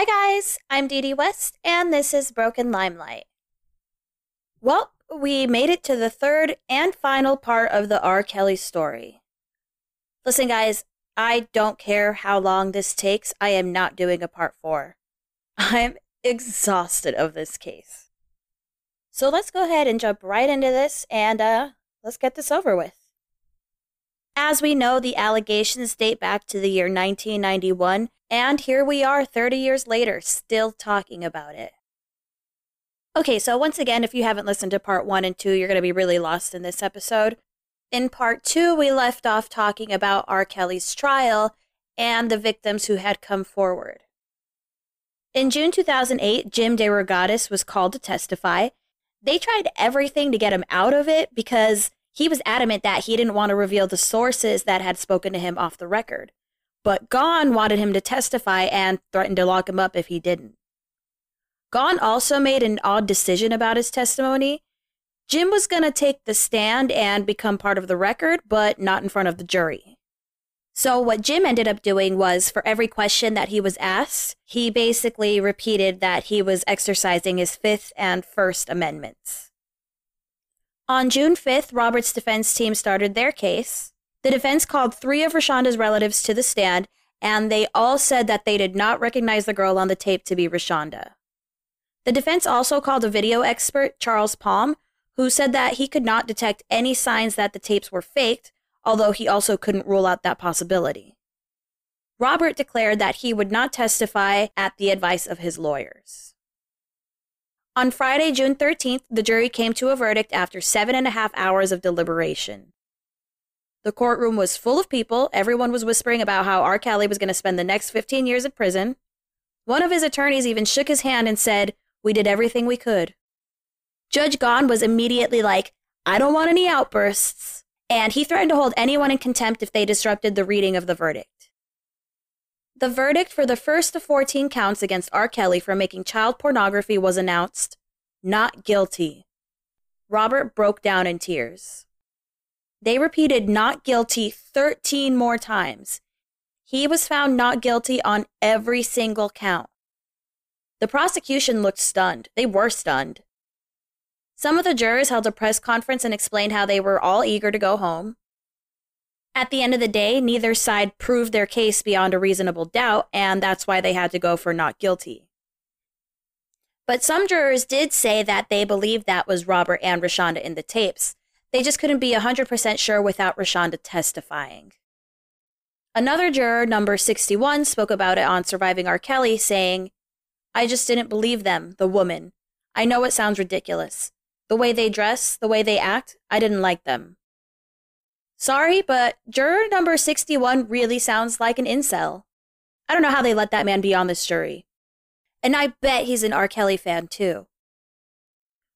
Hi guys, I'm Dee Dee West, and this is Broken Limelight. Well, we made it to the third and final part of the R. Kelly story. Listen, guys, I don't care how long this takes, I am not doing a part four. I'm exhausted of this case. So let's go ahead and jump right into this and uh, let's get this over with. As we know, the allegations date back to the year 1991, and here we are 30 years later, still talking about it. Okay, so once again, if you haven't listened to part one and two, you're going to be really lost in this episode. In part two, we left off talking about R. Kelly's trial and the victims who had come forward. In June 2008, Jim DeRogatis was called to testify. They tried everything to get him out of it because he was adamant that he didn't want to reveal the sources that had spoken to him off the record. But Gaughan wanted him to testify and threatened to lock him up if he didn't. Gaughan also made an odd decision about his testimony. Jim was going to take the stand and become part of the record, but not in front of the jury. So, what Jim ended up doing was for every question that he was asked, he basically repeated that he was exercising his Fifth and First Amendments. On June 5th, Robert's defense team started their case. The defense called three of Rashonda's relatives to the stand, and they all said that they did not recognize the girl on the tape to be Rashonda. The defense also called a video expert, Charles Palm, who said that he could not detect any signs that the tapes were faked, although he also couldn't rule out that possibility. Robert declared that he would not testify at the advice of his lawyers. On Friday, June 13th, the jury came to a verdict after seven and a half hours of deliberation. The courtroom was full of people. Everyone was whispering about how R. Kelly was going to spend the next 15 years in prison. One of his attorneys even shook his hand and said, We did everything we could. Judge Gaughan was immediately like, I don't want any outbursts. And he threatened to hold anyone in contempt if they disrupted the reading of the verdict. The verdict for the first of 14 counts against R. Kelly for making child pornography was announced not guilty. Robert broke down in tears. They repeated not guilty 13 more times. He was found not guilty on every single count. The prosecution looked stunned. They were stunned. Some of the jurors held a press conference and explained how they were all eager to go home. At the end of the day, neither side proved their case beyond a reasonable doubt, and that's why they had to go for not guilty. But some jurors did say that they believed that was Robert and Rashonda in the tapes. They just couldn't be 100% sure without Rashonda testifying. Another juror, number 61, spoke about it on Surviving R. Kelly, saying, I just didn't believe them, the woman. I know it sounds ridiculous. The way they dress, the way they act, I didn't like them. Sorry, but juror number 61 really sounds like an incel. I don't know how they let that man be on this jury. And I bet he's an R. Kelly fan too.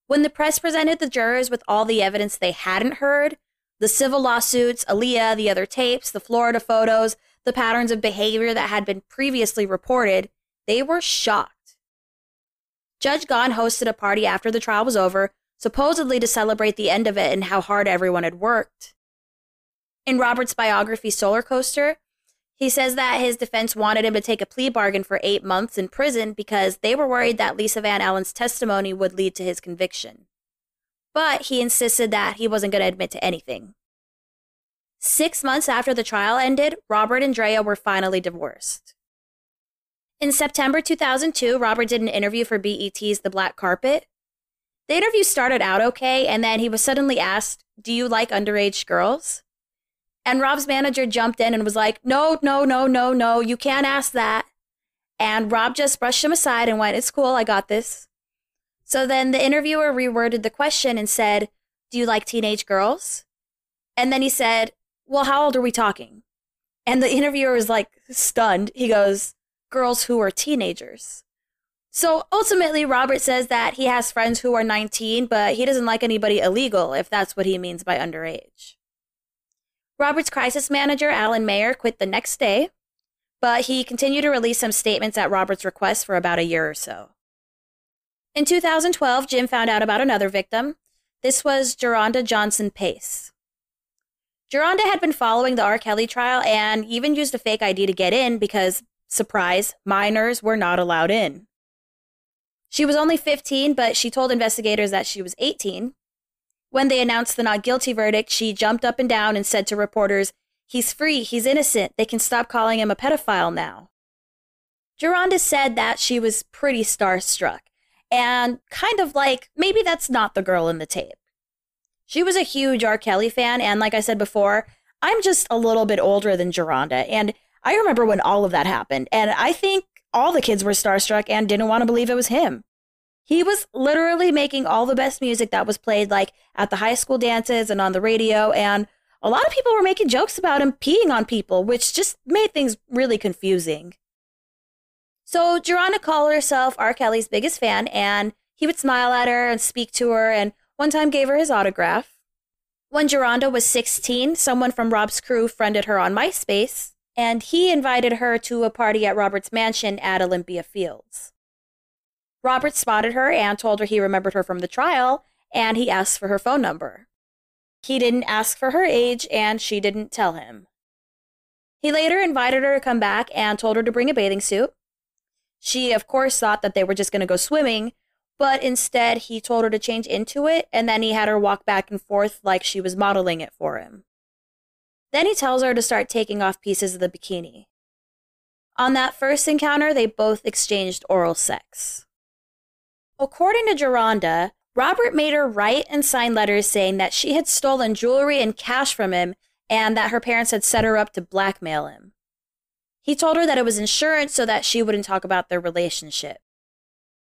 When the press presented the jurors with all the evidence they hadn't heard the civil lawsuits, Aaliyah, the other tapes, the Florida photos, the patterns of behavior that had been previously reported they were shocked. Judge Gaughan hosted a party after the trial was over, supposedly to celebrate the end of it and how hard everyone had worked. In Robert's biography, Soulacoaster, he says that his defense wanted him to take a plea bargain for eight months in prison because they were worried that Lisa Van Allen's testimony would lead to his conviction. But he insisted that he wasn't going to admit to anything. Six months after the trial ended, Robert and Drea were finally divorced. In September 2002, Robert did an interview for BET's The Black Carpet. The interview started out okay, and then he was suddenly asked, Do you like underage girls? And Rob's manager jumped in and was like, No, no, no, no, no, you can't ask that. And Rob just brushed him aside and went, It's cool, I got this. So then the interviewer reworded the question and said, Do you like teenage girls? And then he said, Well, how old are we talking? And the interviewer was like stunned. He goes, Girls who are teenagers. So ultimately, Robert says that he has friends who are 19, but he doesn't like anybody illegal, if that's what he means by underage. Robert's crisis manager, Alan Mayer, quit the next day, but he continued to release some statements at Robert's request for about a year or so. In 2012, Jim found out about another victim. This was Jerhonda Johnson Pace. Jerhonda had been following the R. Kelly trial and even used a fake ID to get in because, surprise, minors were not allowed in. She was only 15, but she told investigators that she was 18. When they announced the not guilty verdict, she jumped up and down and said to reporters, He's free, he's innocent, they can stop calling him a pedophile now. Jerhonda said that she was pretty starstruck and kind of like, maybe that's not the girl in the tape. She was a huge R. Kelly fan, and like I said before, I'm just a little bit older than Jerhonda, and I remember when all of that happened, and I think all the kids were starstruck and didn't want to believe it was him. He was literally making all the best music that was played like at the high school dances and on the radio and a lot of people were making jokes about him peeing on people, which just made things really confusing. So Jerhonda called herself R. Kelly's biggest fan, and he would smile at her and speak to her, and one time gave her his autograph. When Jerhonda was 16, someone from Rob's crew friended her on MySpace, and he invited her to a party at Robert's mansion at Olympia Fields. Robert spotted her and told her he remembered her from the trial, and he asked for her phone number. He didn't ask for her age, and she didn't tell him. He later invited her to come back and told her to bring a bathing suit. She, of course, thought that they were just going to go swimming, but instead he told her to change into it, and then he had her walk back and forth like she was modeling it for him. Then he tells her to start taking off pieces of the bikini. On that first encounter, they both exchanged oral sex. According to Jerhonda, Robert made her write and sign letters saying that she had stolen jewelry and cash from him and that her parents had set her up to blackmail him. He told her that it was insurance so that she wouldn't talk about their relationship.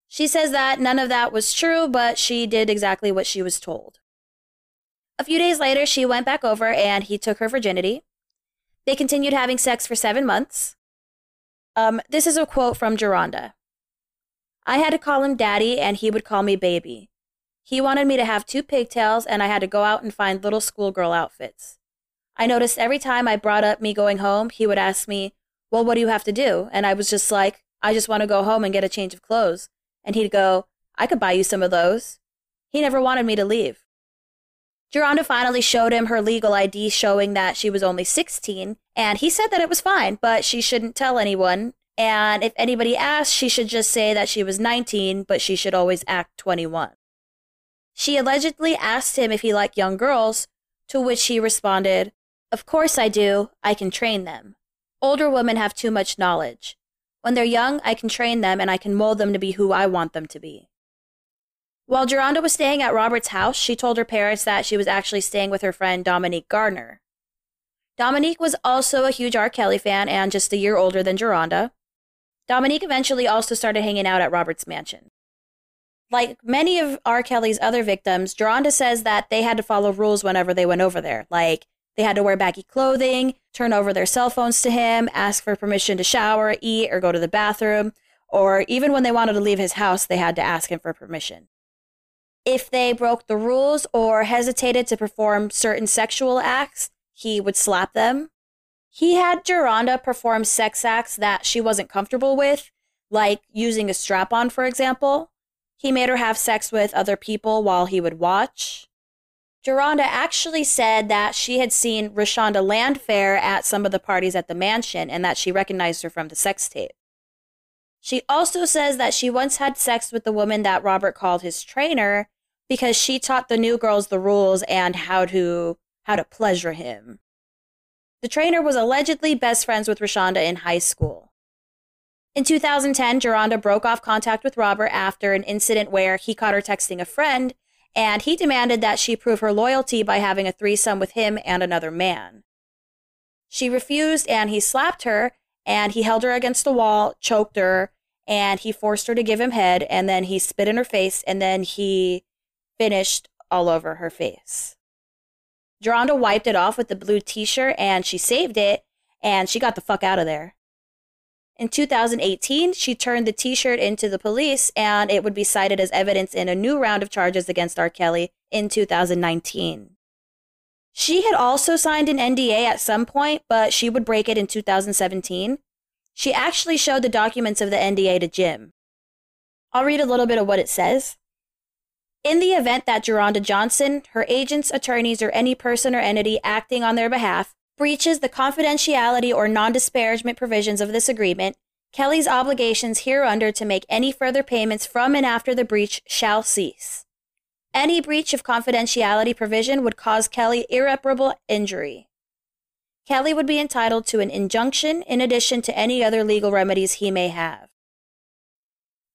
She says that none of that was true, but she did exactly what she was told. A few days later, she went back over and he took her virginity. They continued having sex for seven months. Um, this is a quote from Jerhonda. I had to call him daddy, and he would call me baby. He wanted me to have two pigtails, and I had to go out and find little schoolgirl outfits. I noticed every time I brought up me going home, he would ask me, Well, what do you have to do? And I was just like, I just want to go home and get a change of clothes. And he'd go, I could buy you some of those. He never wanted me to leave. Jerhonda finally showed him her legal ID showing that she was only 16, and he said that it was fine, but she shouldn't tell anyone, and if anybody asks, she should just say that she was 19, but she should always act 21. She allegedly asked him if he liked young girls, to which he responded, Of course I do. I can train them. Older women have too much knowledge. When they're young, I can train them and I can mold them to be who I want them to be. While Jerhonda was staying at Robert's house, she told her parents that she was actually staying with her friend Dominique Gardner. Dominique was also a huge R. Kelly fan and just a year older than Jerhonda. Dominique eventually also started hanging out at Robert's mansion. Like many of R. Kelly's other victims, Jerhonda says that they had to follow rules whenever they went over there. Like they had to wear baggy clothing, turn over their cell phones to him, ask for permission to shower, eat, or go to the bathroom, or even when they wanted to leave his house, they had to ask him for permission. If they broke the rules or hesitated to perform certain sexual acts, he would slap them he had Jerhonda perform sex acts that she wasn't comfortable with, like using a strap on, for example. He made her have sex with other people while he would watch. Jerhonda actually said that she had seen Rashonda Landfair at some of the parties at the mansion and that she recognized her from the sex tape. She also says that she once had sex with the woman that Robert called his trainer because she taught the new girls the rules and how to how to pleasure him. The trainer was allegedly best friends with Rashonda in high school. In 2010, Jerhonda broke off contact with Robert after an incident where he caught her texting a friend, and he demanded that she prove her loyalty by having a threesome with him and another man. She refused, and he slapped her, and he held her against the wall, choked her, and he forced her to give him head, and then he spit in her face, and then he finished all over her face. Jerhonda wiped it off with the blue t shirt and she saved it, and she got the fuck out of there. In 2018, she turned the t shirt into the police, and it would be cited as evidence in a new round of charges against R. Kelly in 2019. She had also signed an NDA at some point, but she would break it in 2017. She actually showed the documents of the NDA to Jim. I'll read a little bit of what it says. In the event that Jerhonda Johnson, her agents, attorneys, or any person or entity acting on their behalf breaches the confidentiality or non disparagement provisions of this agreement, Kelly's obligations hereunder to make any further payments from and after the breach shall cease. Any breach of confidentiality provision would cause Kelly irreparable injury. Kelly would be entitled to an injunction in addition to any other legal remedies he may have.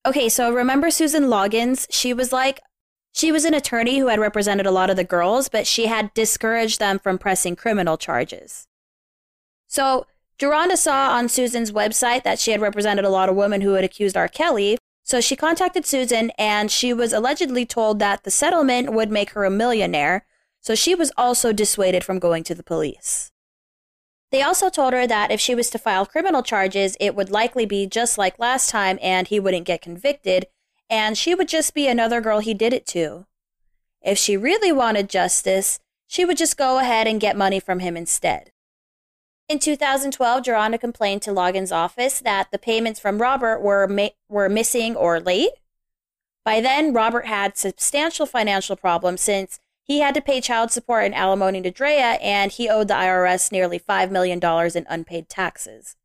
Okay, so remember Susan Loggins? She was like, she was an attorney who had represented a lot of the girls, but she had discouraged them from pressing criminal charges. So, Jerhonda saw on Susan's website that she had represented a lot of women who had accused R. Kelly, so she contacted Susan and she was allegedly told that the settlement would make her a millionaire, so she was also dissuaded from going to the police. They also told her that if she was to file criminal charges, it would likely be just like last time and he wouldn't get convicted, and she would just be another girl he did it to. If she really wanted justice, she would just go ahead and get money from him instead. In 2012, Jerhonda complained to Logan's office that the payments from Robert were, ma- were missing or late. By then, Robert had substantial financial problems since he had to pay child support and alimony to Drea, and he owed the IRS nearly $5 million in unpaid taxes.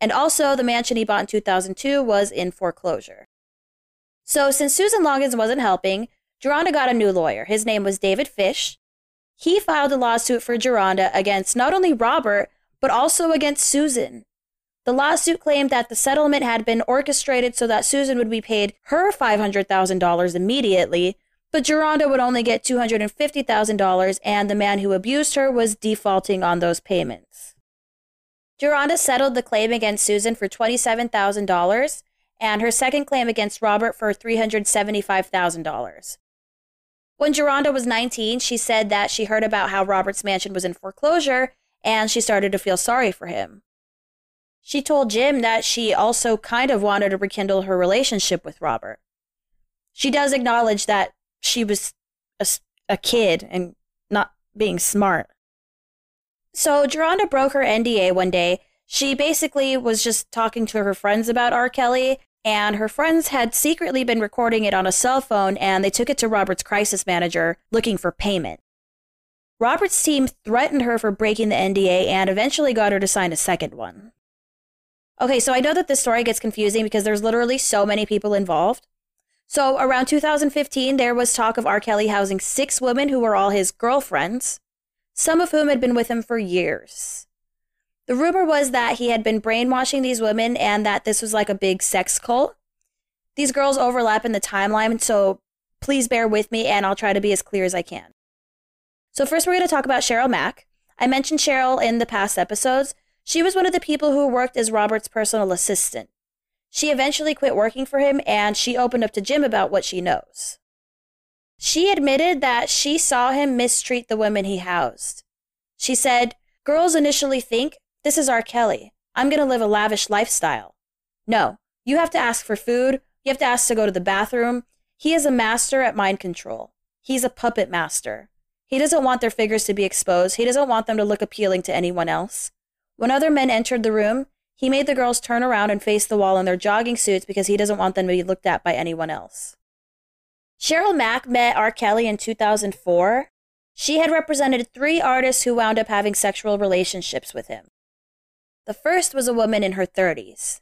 And also, the mansion he bought in 2002 was in foreclosure. So, since Susan Loggins wasn't helping, Jerhonda got a new lawyer. His name was David Fish. He filed a lawsuit for Jerhonda against not only Robert, but also against Susan. The lawsuit claimed that the settlement had been orchestrated so that Susan would be paid her $500,000 immediately, but Jerhonda would only get $250,000 and the man who abused her was defaulting on those payments. Jerhonda settled the claim against Susan for $27,000 and her second claim against Robert for $375,000. When Jerhonda was 19, she said that she heard about how Robert's mansion was in foreclosure and she started to feel sorry for him. She told Jim that she also kind of wanted to rekindle her relationship with Robert. She does acknowledge that she was a, a kid and not being smart. So Jerhonda broke her NDA one day. She basically was just talking to her friends about R. Kelly, and her friends had secretly been recording it on a cell phone, and they took it to Robert's crisis manager looking for payment. Robert's team threatened her for breaking the NDA and eventually got her to sign a second one. Okay, so I know that this story gets confusing because there's literally so many people involved. So around 2015, there was talk of R. Kelly housing six women who were all his girlfriends, some of whom had been with him for years. The rumor was that he had been brainwashing these women and that this was like a big sex cult. These girls overlap in the timeline, so please bear with me and I'll try to be as clear as I can. So, first, we're going to talk about Cheryl Mack. I mentioned Cheryl in the past episodes. She was one of the people who worked as Robert's personal assistant. She eventually quit working for him and she opened up to Jim about what she knows. She admitted that she saw him mistreat the women he housed. She said, Girls initially think, this is R. Kelly. I'm going to live a lavish lifestyle. No, you have to ask for food. You have to ask to go to the bathroom. He is a master at mind control. He's a puppet master. He doesn't want their figures to be exposed. He doesn't want them to look appealing to anyone else. When other men entered the room, he made the girls turn around and face the wall in their jogging suits because he doesn't want them to be looked at by anyone else. Cheryl Mack met R. Kelly in 2004. She had represented three artists who wound up having sexual relationships with him. The first was a woman in her 30s.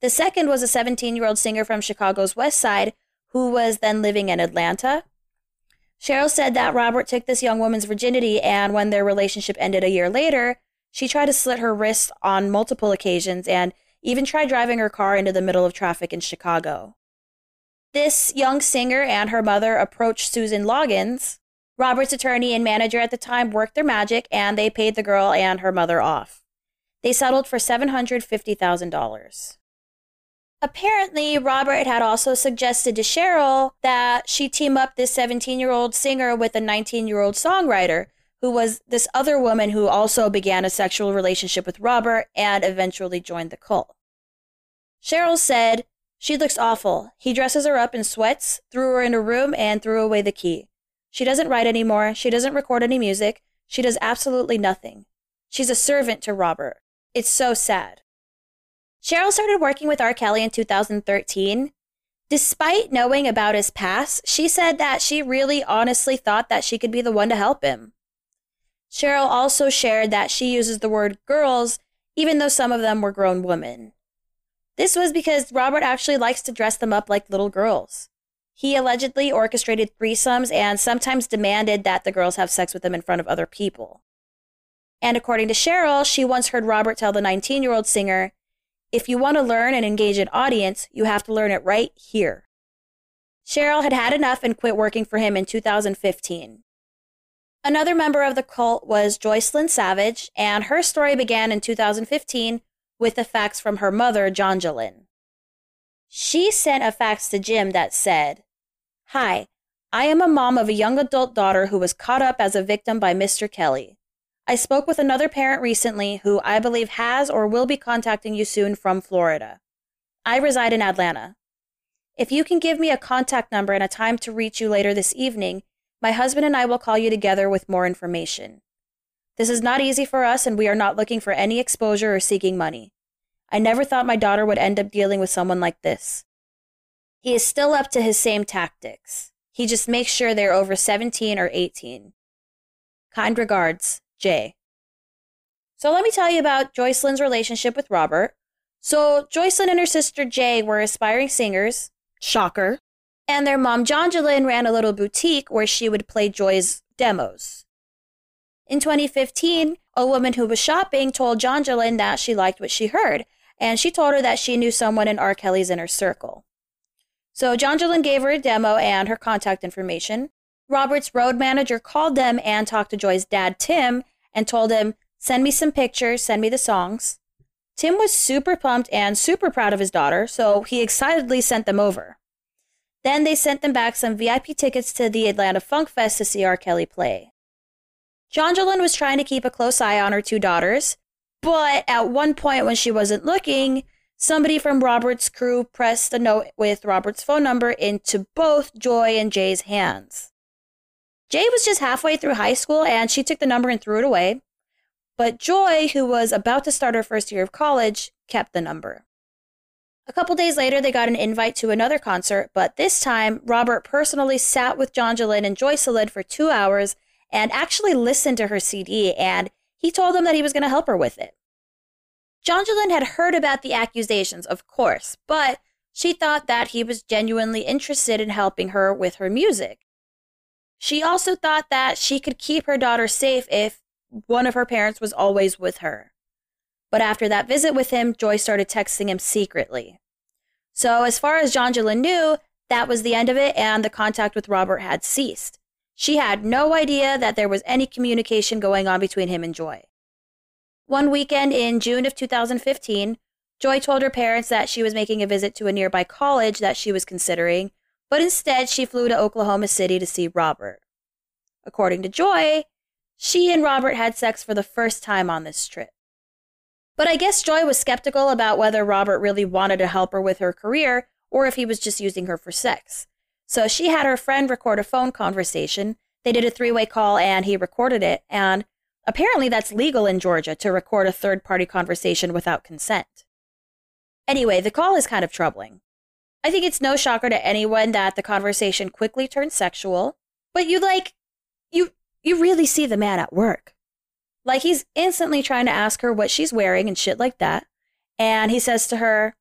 The second was a 17 year old singer from Chicago's West Side who was then living in Atlanta. Cheryl said that Robert took this young woman's virginity, and when their relationship ended a year later, she tried to slit her wrists on multiple occasions and even tried driving her car into the middle of traffic in Chicago. This young singer and her mother approached Susan Loggins. Robert's attorney and manager at the time worked their magic and they paid the girl and her mother off. They settled for $750,000. Apparently, Robert had also suggested to Cheryl that she team up this 17 year old singer with a 19 year old songwriter, who was this other woman who also began a sexual relationship with Robert and eventually joined the cult. Cheryl said, She looks awful. He dresses her up in sweats, threw her in a room, and threw away the key. She doesn't write anymore. She doesn't record any music. She does absolutely nothing. She's a servant to Robert. It's so sad. Cheryl started working with R. Kelly in 2013. Despite knowing about his past, she said that she really honestly thought that she could be the one to help him. Cheryl also shared that she uses the word girls, even though some of them were grown women. This was because Robert actually likes to dress them up like little girls. He allegedly orchestrated threesomes and sometimes demanded that the girls have sex with him in front of other people. And according to Cheryl, she once heard Robert tell the 19 year old singer if you want to learn and engage an audience, you have to learn it right here. Cheryl had had enough and quit working for him in 2015. Another member of the cult was Joycelyn Savage, and her story began in 2015 with a fax from her mother, Jonjelyn. She sent a fax to Jim that said, Hi, I am a mom of a young adult daughter who was caught up as a victim by Mr. Kelly. I spoke with another parent recently who I believe has or will be contacting you soon from Florida. I reside in Atlanta. If you can give me a contact number and a time to reach you later this evening, my husband and I will call you together with more information. This is not easy for us, and we are not looking for any exposure or seeking money. I never thought my daughter would end up dealing with someone like this. He is still up to his same tactics. He just makes sure they're over 17 or 18. Kind regards, Jay. So let me tell you about Joycelyn's relationship with Robert. So Joycelyn and her sister Jay were aspiring singers, shocker, and their mom Jonjelyn ran a little boutique where she would play Joy's demos. In 2015, a woman who was shopping told Jonjelyn that she liked what she heard, and she told her that she knew someone in R. Kelly's inner circle. So Jonjelyn gave her a demo and her contact information, Robert's road manager called them and talked to Joy's dad, Tim, and told him, Send me some pictures, send me the songs. Tim was super pumped and super proud of his daughter, so he excitedly sent them over. Then they sent them back some VIP tickets to the Atlanta Funk Fest to see R. Kelly play. Jonjelyn was trying to keep a close eye on her two daughters, but at one point when she wasn't looking, somebody from Robert's crew pressed a note with Robert's phone number into both Joy and Jay's hands. Jay was just halfway through high school and she took the number and threw it away. But Joy, who was about to start her first year of college, kept the number. A couple days later, they got an invite to another concert, but this time, Robert personally sat with John Jonjelyn and Joy Joycelyn for two hours and actually listened to her CD, and he told them that he was going to help her with it. John Jonjelyn had heard about the accusations, of course, but she thought that he was genuinely interested in helping her with her music. She also thought that she could keep her daughter safe if one of her parents was always with her. But after that visit with him, Joy started texting him secretly. So, as far as Jonjelyn knew, that was the end of it, and the contact with Robert had ceased. She had no idea that there was any communication going on between him and Joy. One weekend in June of 2015, Joy told her parents that she was making a visit to a nearby college that she was considering, but instead she flew to Oklahoma City to see Robert. According to Joy, she and Robert had sex for the first time on this trip. But I guess Joy was skeptical about whether Robert really wanted to help her with her career or if he was just using her for sex. So she had her friend record a phone conversation. They did a three way call and he recorded it. And apparently that's legal in Georgia to record a third party conversation without consent. Anyway, the call is kind of troubling. I think it's no shocker to anyone that the conversation quickly turns sexual, but you like, you, you really see the man at work. Like he's instantly trying to ask her what she's wearing and shit like that. And he says to her,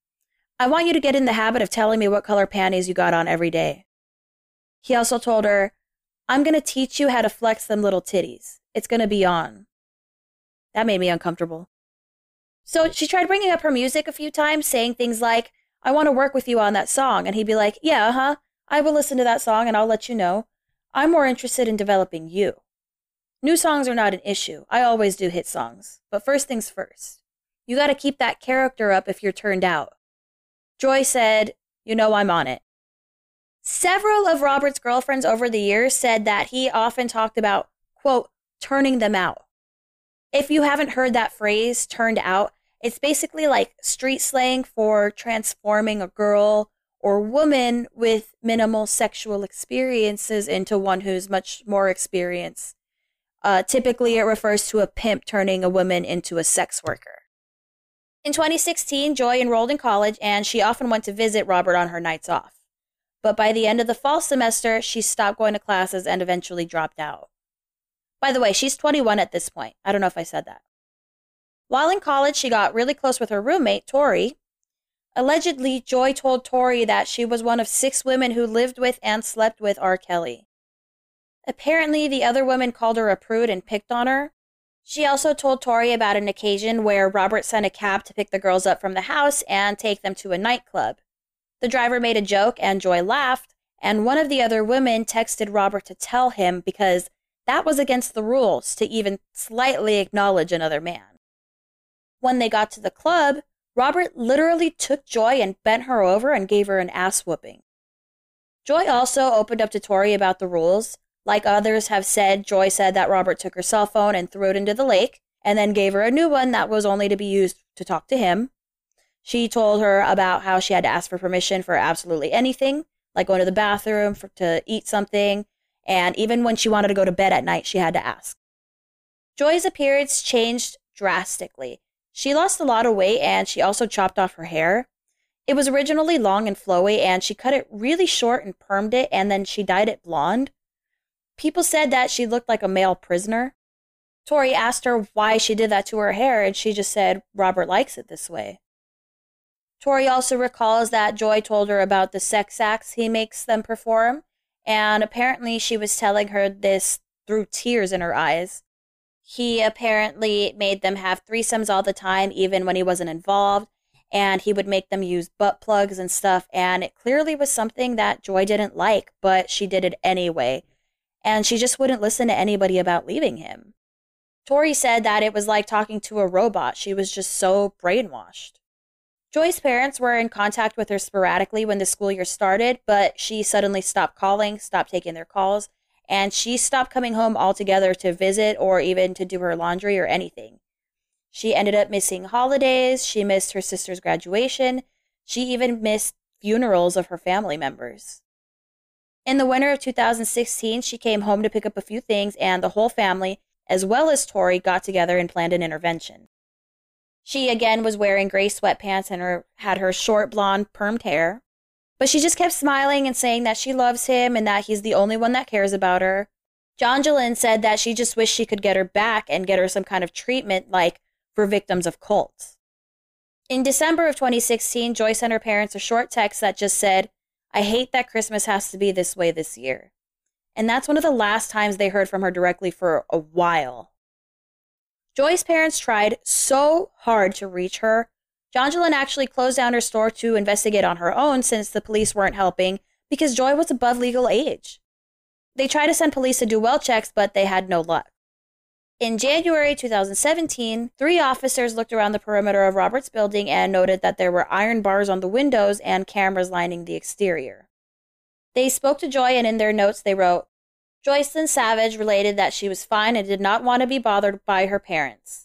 I want you to get in the habit of telling me what color panties you got on every day. He also told her, I'm going to teach you how to flex them little titties. It's going to be on. That made me uncomfortable. So she tried bringing up her music a few times, saying things like, I want to work with you on that song. And he'd be like, Yeah, uh huh. I will listen to that song and I'll let you know. I'm more interested in developing you. New songs are not an issue. I always do hit songs. But first things first. You got to keep that character up if you're turned out. Joy said, You know, I'm on it. Several of Robert's girlfriends over the years said that he often talked about, quote, turning them out. If you haven't heard that phrase, turned out, it's basically like street slang for transforming a girl or woman with minimal sexual experiences into one who's much more experienced. Uh, typically, it refers to a pimp turning a woman into a sex worker. In 2016, Joy enrolled in college and she often went to visit Robert on her nights off. But by the end of the fall semester, she stopped going to classes and eventually dropped out. By the way, she's 21 at this point. I don't know if I said that. While in college, she got really close with her roommate, Tori. Allegedly, Joy told Tori that she was one of six women who lived with and slept with R. Kelly. Apparently, the other women called her a prude and picked on her. She also told Tori about an occasion where Robert sent a cab to pick the girls up from the house and take them to a nightclub. The driver made a joke and Joy laughed, and one of the other women texted Robert to tell him because that was against the rules to even slightly acknowledge another man. When they got to the club, Robert literally took Joy and bent her over and gave her an ass whooping. Joy also opened up to Tori about the rules. Like others have said, Joy said that Robert took her cell phone and threw it into the lake, and then gave her a new one that was only to be used to talk to him. She told her about how she had to ask for permission for absolutely anything, like going to the bathroom, for, to eat something, and even when she wanted to go to bed at night, she had to ask. Joy's appearance changed drastically. She lost a lot of weight and she also chopped off her hair. It was originally long and flowy and she cut it really short and permed it and then she dyed it blonde. People said that she looked like a male prisoner. Tori asked her why she did that to her hair and she just said Robert likes it this way. Tori also recalls that Joy told her about the sex acts he makes them perform, and apparently she was telling her this through tears in her eyes. He apparently made them have threesomes all the time, even when he wasn't involved. And he would make them use butt plugs and stuff. And it clearly was something that Joy didn't like, but she did it anyway. And she just wouldn't listen to anybody about leaving him. Tori said that it was like talking to a robot. She was just so brainwashed. Joy's parents were in contact with her sporadically when the school year started, but she suddenly stopped calling, stopped taking their calls, and she stopped coming home altogether to visit or even to do her laundry or anything. She ended up missing holidays, she missed her sister's graduation, she even missed funerals of her family members. In the winter of 2016, she came home to pick up a few things, and the whole family, as well as Tori, got together and planned an intervention. She again was wearing gray sweatpants and her, had her short blonde permed hair. But she just kept smiling and saying that she loves him and that he's the only one that cares about her. John Jonjelyn said that she just wished she could get her back and get her some kind of treatment like for victims of cults. In December of 2016, Joy sent her parents a short text that just said, I hate that Christmas has to be this way this year. And that's one of the last times they heard from her directly for a while. Joy's parents tried so hard to reach her, Jonjelyn actually closed down her store to investigate on her own since the police weren't helping because Joy was above legal age. They tried to send police to do well checks, but they had no luck. In January 2017, three officers looked around the perimeter of Robert's building and noted that there were iron bars on the windows and cameras lining the exterior. They spoke to Joy, and in their notes they wrote Joycelyn Savage related that she was fine and did not want to be bothered by her parents.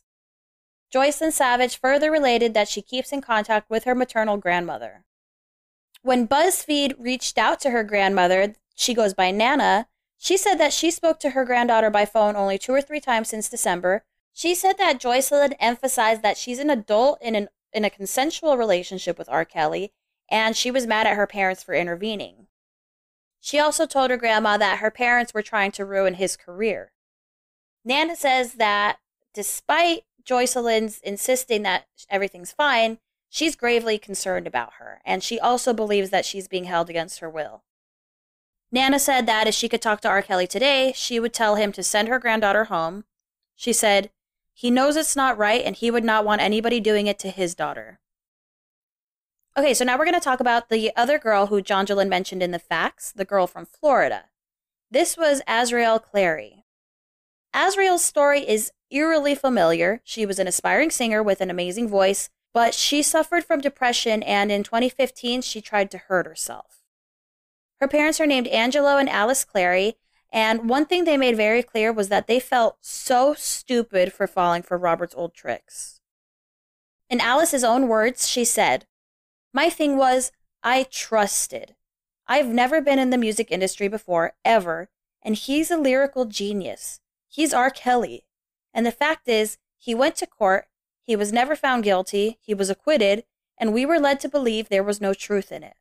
Joycelyn Savage further related that she keeps in contact with her maternal grandmother. When BuzzFeed reached out to her grandmother, she goes by Nana, she said that she spoke to her granddaughter by phone only two or three times since December. She said that Joycelyn emphasized that she's an adult in, an, in a consensual relationship with R. Kelly, and she was mad at her parents for intervening. She also told her grandma that her parents were trying to ruin his career. Nana says that despite Joycelyn's insisting that everything's fine, she's gravely concerned about her, and she also believes that she's being held against her will. Nana said that if she could talk to R. Kelly today, she would tell him to send her granddaughter home. She said, He knows it's not right, and he would not want anybody doing it to his daughter. Okay, so now we're going to talk about the other girl who Jonjelyn mentioned in the fax, the girl from Florida. This was Azriel Clary. Azriel's story is eerily familiar. She was an aspiring singer with an amazing voice, but she suffered from depression and in 2015 she tried to hurt herself. Her parents are named Angelo and Alice Clary, and one thing they made very clear was that they felt so stupid for falling for Robert's old tricks. In Alice's own words, she said, My thing was, I trusted. I've never been in the music industry before, ever, and he's a lyrical genius. He's R. Kelly. And the fact is, he went to court, he was never found guilty, he was acquitted, and we were led to believe there was no truth in it.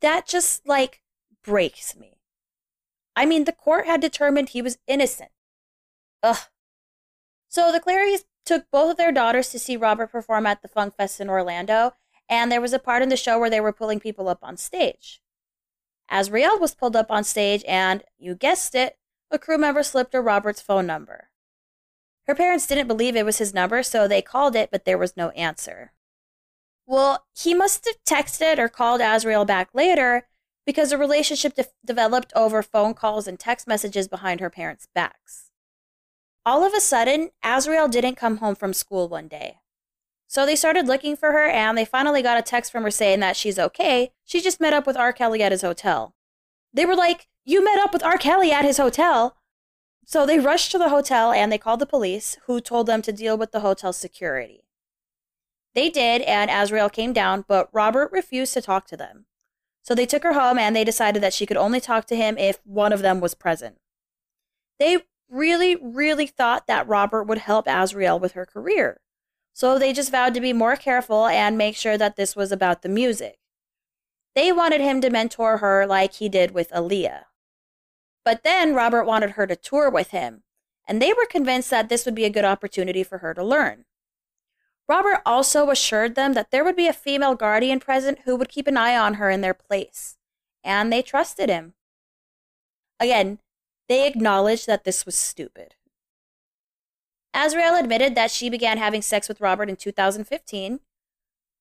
That just, like, breaks me. I mean, the court had determined he was innocent. Ugh. So the Clarys took both of their daughters to see Robert perform at the Funk Fest in Orlando, and there was a part in the show where they were pulling people up on stage. Azriel was pulled up on stage, and, you guessed it, a crew member slipped her Robert's phone number. Her parents didn't believe it was his number, so they called it, but there was no answer. Well, he must have texted or called Azriel back later because the relationship de- developed over phone calls and text messages behind her parents' backs. All of a sudden, Azriel didn't come home from school one day. So they started looking for her and they finally got a text from her saying that she's okay. She just met up with R. Kelly at his hotel. They were like, You met up with R. Kelly at his hotel? So they rushed to the hotel and they called the police, who told them to deal with the hotel security. They did, and Azriel came down, but Robert refused to talk to them. So they took her home and they decided that she could only talk to him if one of them was present. They really, really thought that Robert would help Azriel with her career. So they just vowed to be more careful and make sure that this was about the music. They wanted him to mentor her like he did with Aaliyah. But then Robert wanted her to tour with him, and they were convinced that this would be a good opportunity for her to learn. Robert also assured them that there would be a female guardian present who would keep an eye on her in their place, and they trusted him. Again, they acknowledged that this was stupid. Azriel admitted that she began having sex with Robert in 2015.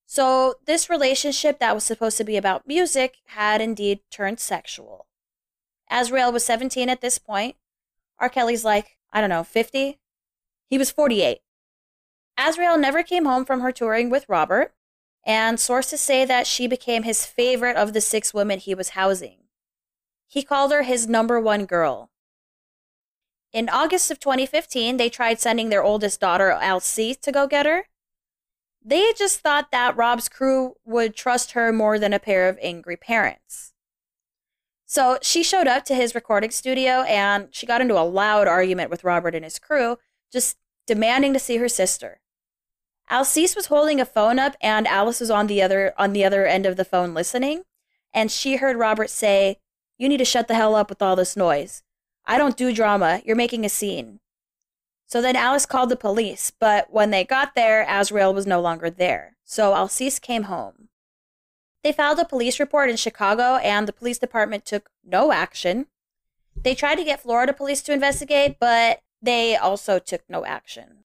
So, this relationship that was supposed to be about music had indeed turned sexual. Azriel was 17 at this point. R. Kelly's like, I don't know, 50? He was 48. Azriel never came home from her touring with Robert, and sources say that she became his favorite of the six women he was housing. He called her his number one girl. In August of 2015, they tried sending their oldest daughter, Elsie, to go get her. They just thought that Rob's crew would trust her more than a pair of angry parents. So she showed up to his recording studio and she got into a loud argument with Robert and his crew, just demanding to see her sister. Alcee was holding a phone up and Alice was on the other on the other end of the phone listening, and she heard Robert say, "You need to shut the hell up with all this noise. I don't do drama. You're making a scene. So then Alice called the police, but when they got there, Azriel was no longer there. So Alcee came home. They filed a police report in Chicago, and the police department took no action. They tried to get Florida police to investigate, but they also took no action.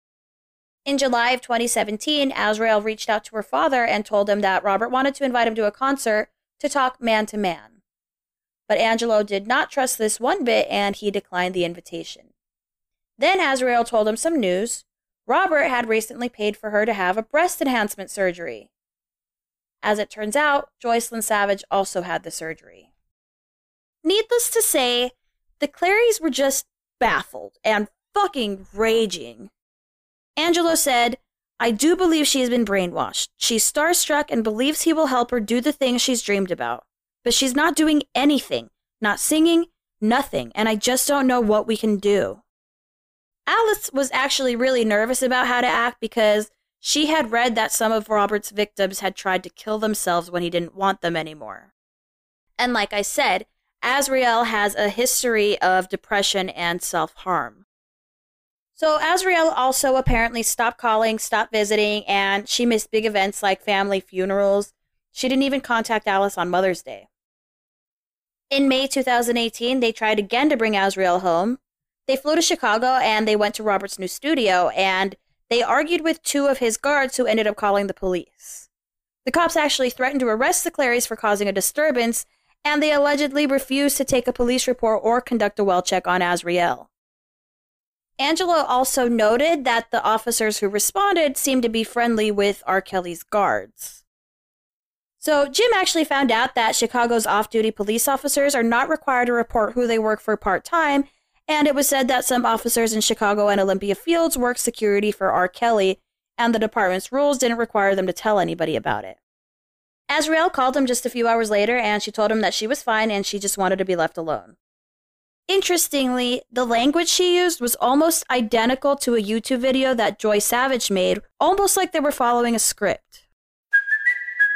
In July of 2017, Azriel reached out to her father and told him that Robert wanted to invite him to a concert to talk man to man. But Angelo did not trust this one bit and he declined the invitation. Then Azriel told him some news. Robert had recently paid for her to have a breast enhancement surgery. As it turns out, Joycelyn Savage also had the surgery. Needless to say, the Clarys were just baffled and fucking raging. Angelo said, I do believe she has been brainwashed. She's starstruck and believes he will help her do the things she's dreamed about but she's not doing anything, not singing, nothing, and I just don't know what we can do. Alice was actually really nervous about how to act because she had read that some of Robert's victims had tried to kill themselves when he didn't want them anymore. And like I said, Azriel has a history of depression and self harm. So Azriel also apparently stopped calling, stopped visiting, and she missed big events like family funerals. She didn't even contact Alice on Mother's Day. In May 2018, they tried again to bring Azriel home. They flew to Chicago and they went to Robert's new studio and they argued with two of his guards who ended up calling the police. The cops actually threatened to arrest the Clarys for causing a disturbance, and they allegedly refused to take a police report or conduct a well check on Azriel. Angela also noted that the officers who responded seemed to be friendly with R. Kelly's guards. So, Jim actually found out that Chicago's off duty police officers are not required to report who they work for part time, and it was said that some officers in Chicago and Olympia Fields worked security for R. Kelly, and the department's rules didn't require them to tell anybody about it. Azriel called him just a few hours later and she told him that she was fine and she just wanted to be left alone. Interestingly, the language she used was almost identical to a YouTube video that Joy Savage made, almost like they were following a script.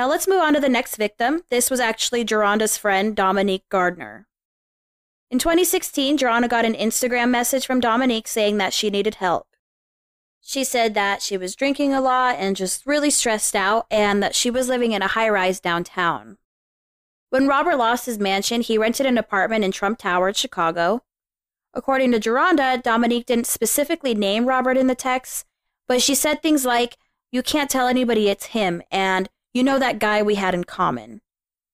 Now let's move on to the next victim. This was actually Jerhonda's friend, Dominique Gardner. In 2016, Jerhonda got an Instagram message from Dominique saying that she needed help. She said that she was drinking a lot and just really stressed out, and that she was living in a high rise downtown. When Robert lost his mansion, he rented an apartment in Trump Tower Chicago. According to Jerhonda, Dominique didn't specifically name Robert in the text, but she said things like, You can't tell anybody it's him, and you know that guy we had in common.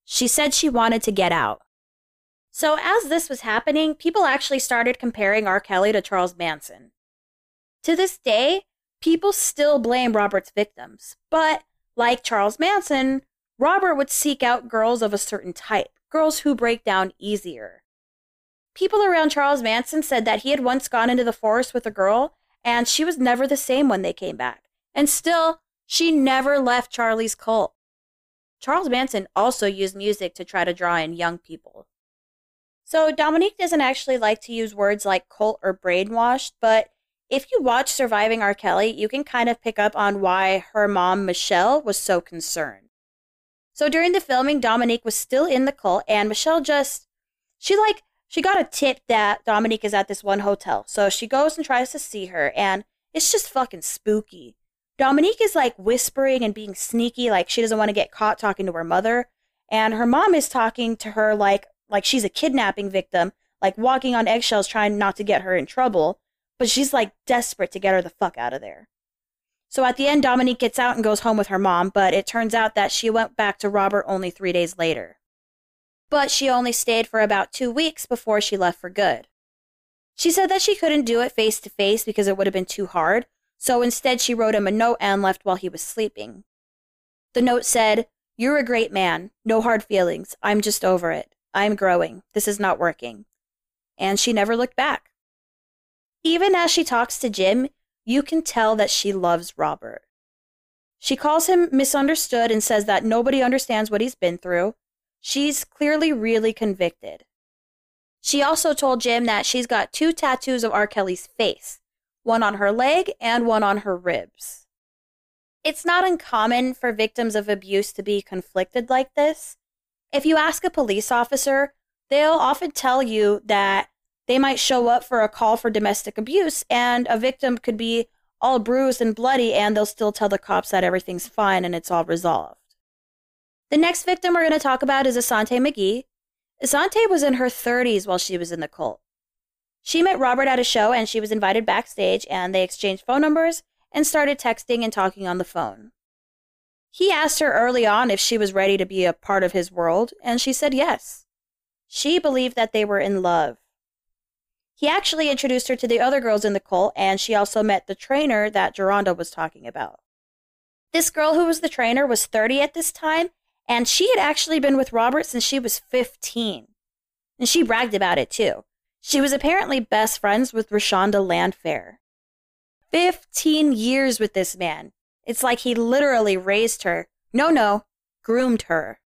She said she wanted to get out. So, as this was happening, people actually started comparing R. Kelly to Charles Manson. To this day, people still blame Robert's victims, but like Charles Manson, Robert would seek out girls of a certain type, girls who break down easier. People around Charles Manson said that he had once gone into the forest with a girl and she was never the same when they came back. And still, she never left Charlie's cult. Charles Manson also used music to try to draw in young people. So Dominique doesn't actually like to use words like cult or brainwashed, but if you watch Surviving R. Kelly, you can kind of pick up on why her mom, Michelle, was so concerned. So during the filming, Dominique was still in the cult, and Michelle just, she like, she got a tip that Dominique is at this one hotel. So she goes and tries to see her, and it's just fucking spooky. Dominique is like whispering and being sneaky, like she doesn't want to get caught talking to her mother. And her mom is talking to her like like she's a kidnapping victim, like walking on eggshells trying not to get her in trouble. But she's like desperate to get her the fuck out of there. So at the end, Dominique gets out and goes home with her mom, but it turns out that she went back to Robert only three days later. But she only stayed for about two weeks before she left for good. She said that she couldn't do it face to face because it would have been too hard, so instead she wrote him a note and left while he was sleeping. The note said, You're a great man. No hard feelings. I'm just over it. I'm growing. This is not working. And she never looked back. Even as she talks to Jim, you can tell that she loves Robert. She calls him misunderstood and says that nobody understands what he's been through. She's clearly really convicted. She also told Jim that she's got two tattoos of R. Kelly's face one on her leg and one on her ribs. It's not uncommon for victims of abuse to be conflicted like this. If you ask a police officer, they'll often tell you that they might show up for a call for domestic abuse and a victim could be all bruised and bloody and they'll still tell the cops that everything's fine and it's all resolved. The next victim we're going to talk about is Asante McGee. Asante was in her 30s while she was in the cult. She met Robert at a show and she was invited backstage and they exchanged phone numbers and started texting and talking on the phone. He asked her early on if she was ready to be a part of his world and she said yes. She believed that they were in love. He actually introduced her to the other girls in the cult, and she also met the trainer that Jerhonda was talking about. This girl who was the trainer was 30 at this time, and she had actually been with Robert since she was 15. And she bragged about it too. She was apparently best friends with Rashonda Landfair. 15 years with this man. It's like he literally raised her. No, no, groomed her.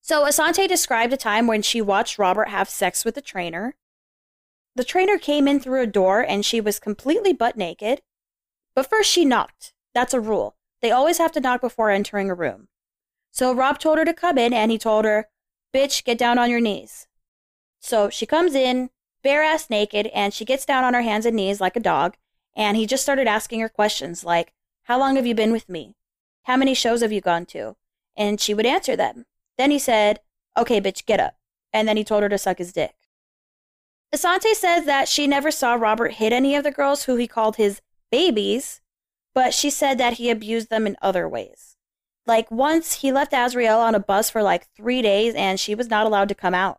So Asante described a time when she watched Robert have sex with the trainer. The trainer came in through a door and she was completely butt naked. But first she knocked. That's a rule. They always have to knock before entering a room. So Rob told her to come in and he told her, Bitch, get down on your knees. So she comes in, bare ass naked, and she gets down on her hands and knees like a dog. And he just started asking her questions like, How long have you been with me? How many shows have you gone to? And she would answer them. Then he said, Okay, bitch, get up. And then he told her to suck his dick. Asante says that she never saw Robert hit any of the girls who he called his babies, but she said that he abused them in other ways. Like once he left Azriel on a bus for like three days and she was not allowed to come out.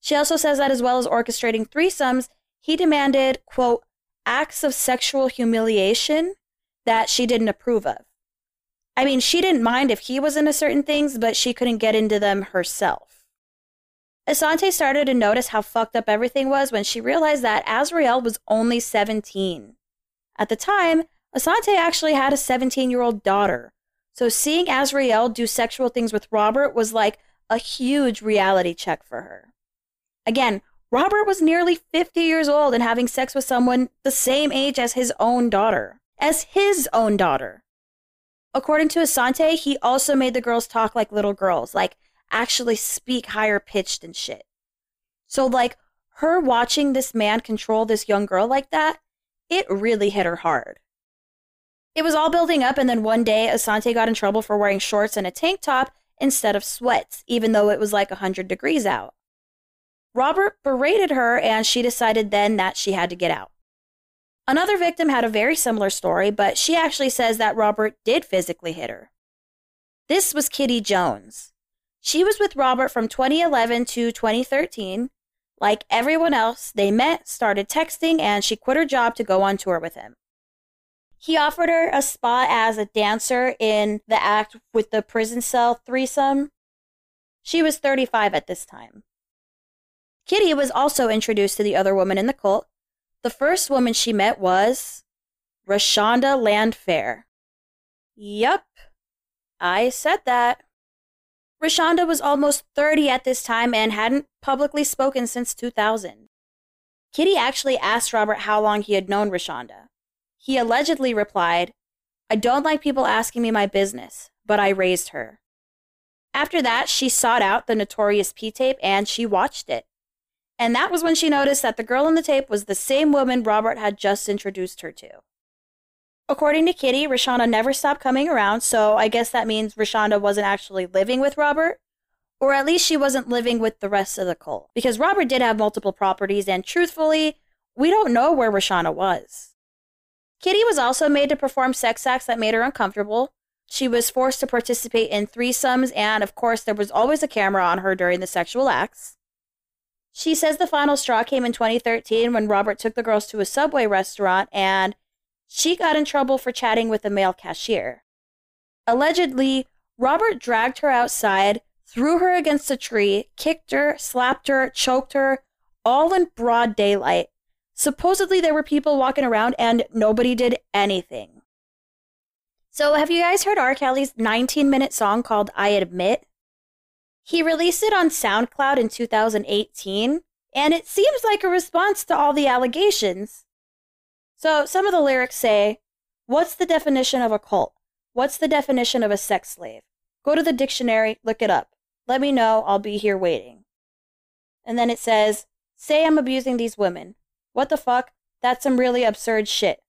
She also says that as well as orchestrating threesomes, he demanded, quote, acts of sexual humiliation that she didn't approve of. I mean, she didn't mind if he was into certain things, but she couldn't get into them herself. Asante started to notice how fucked up everything was when she realized that Azriel was only 17. At the time, Asante actually had a 17 year old daughter. So seeing Azriel do sexual things with Robert was like a huge reality check for her. Again, Robert was nearly 50 years old and having sex with someone the same age as his own daughter. As his own daughter. According to Asante, he also made the girls talk like little girls, like actually speak higher pitched and shit. So, like, her watching this man control this young girl like that, it really hit her hard. It was all building up, and then one day, Asante got in trouble for wearing shorts and a tank top instead of sweats, even though it was like 100 degrees out. Robert berated her, and she decided then that she had to get out. Another victim had a very similar story, but she actually says that Robert did physically hit her. This was Kitti Jones. She was with Robert from 2011 to 2013. Like everyone else, they met, started texting, and she quit her job to go on tour with him. He offered her a spot as a dancer in the act with the prison cell threesome. She was 35 at this time. Kitti was also introduced to the other woman in the cult. The first woman she met was Rashonda Landfair. Yup, I said that. Rashonda was almost 30 at this time and hadn't publicly spoken since 2000. Kitti actually asked Robert how long he had known Rashonda. He allegedly replied, I don't like people asking me my business, but I raised her. After that, she sought out the notorious P tape and she watched it. And that was when she noticed that the girl on the tape was the same woman Robert had just introduced her to. According to Kitti, Rashonda never stopped coming around, so I guess that means Rashonda wasn't actually living with Robert. Or at least she wasn't living with the rest of the cult. Because Robert did have multiple properties, and truthfully, we don't know where Rashonda was. Kitti was also made to perform sex acts that made her uncomfortable. She was forced to participate in threesomes, and of course, there was always a camera on her during the sexual acts. She says the final straw came in 2013 when Robert took the girls to a Subway restaurant and she got in trouble for chatting with a male cashier. Allegedly, Robert dragged her outside, threw her against a tree, kicked her, slapped her, choked her, all in broad daylight. Supposedly, there were people walking around and nobody did anything. So, have you guys heard R. Kelly's 19 minute song called I Admit? He released it on SoundCloud in 2018, and it seems like a response to all the allegations. So some of the lyrics say, What's the definition of a cult? What's the definition of a sex slave? Go to the dictionary, look it up. Let me know, I'll be here waiting. And then it says, Say I'm abusing these women. What the fuck? That's some really absurd shit.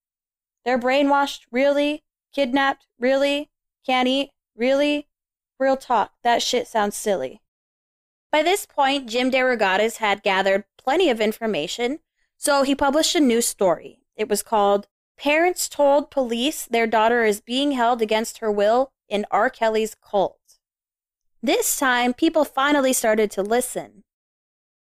They're brainwashed? Really? Kidnapped? Really? Can't eat? Really? Real talk, that shit sounds silly. By this point, Jim DeRogatis had gathered plenty of information, so he published a new story. It was called Parents Told Police Their Daughter is Being Held Against Her Will in R. Kelly's Cult. This time, people finally started to listen.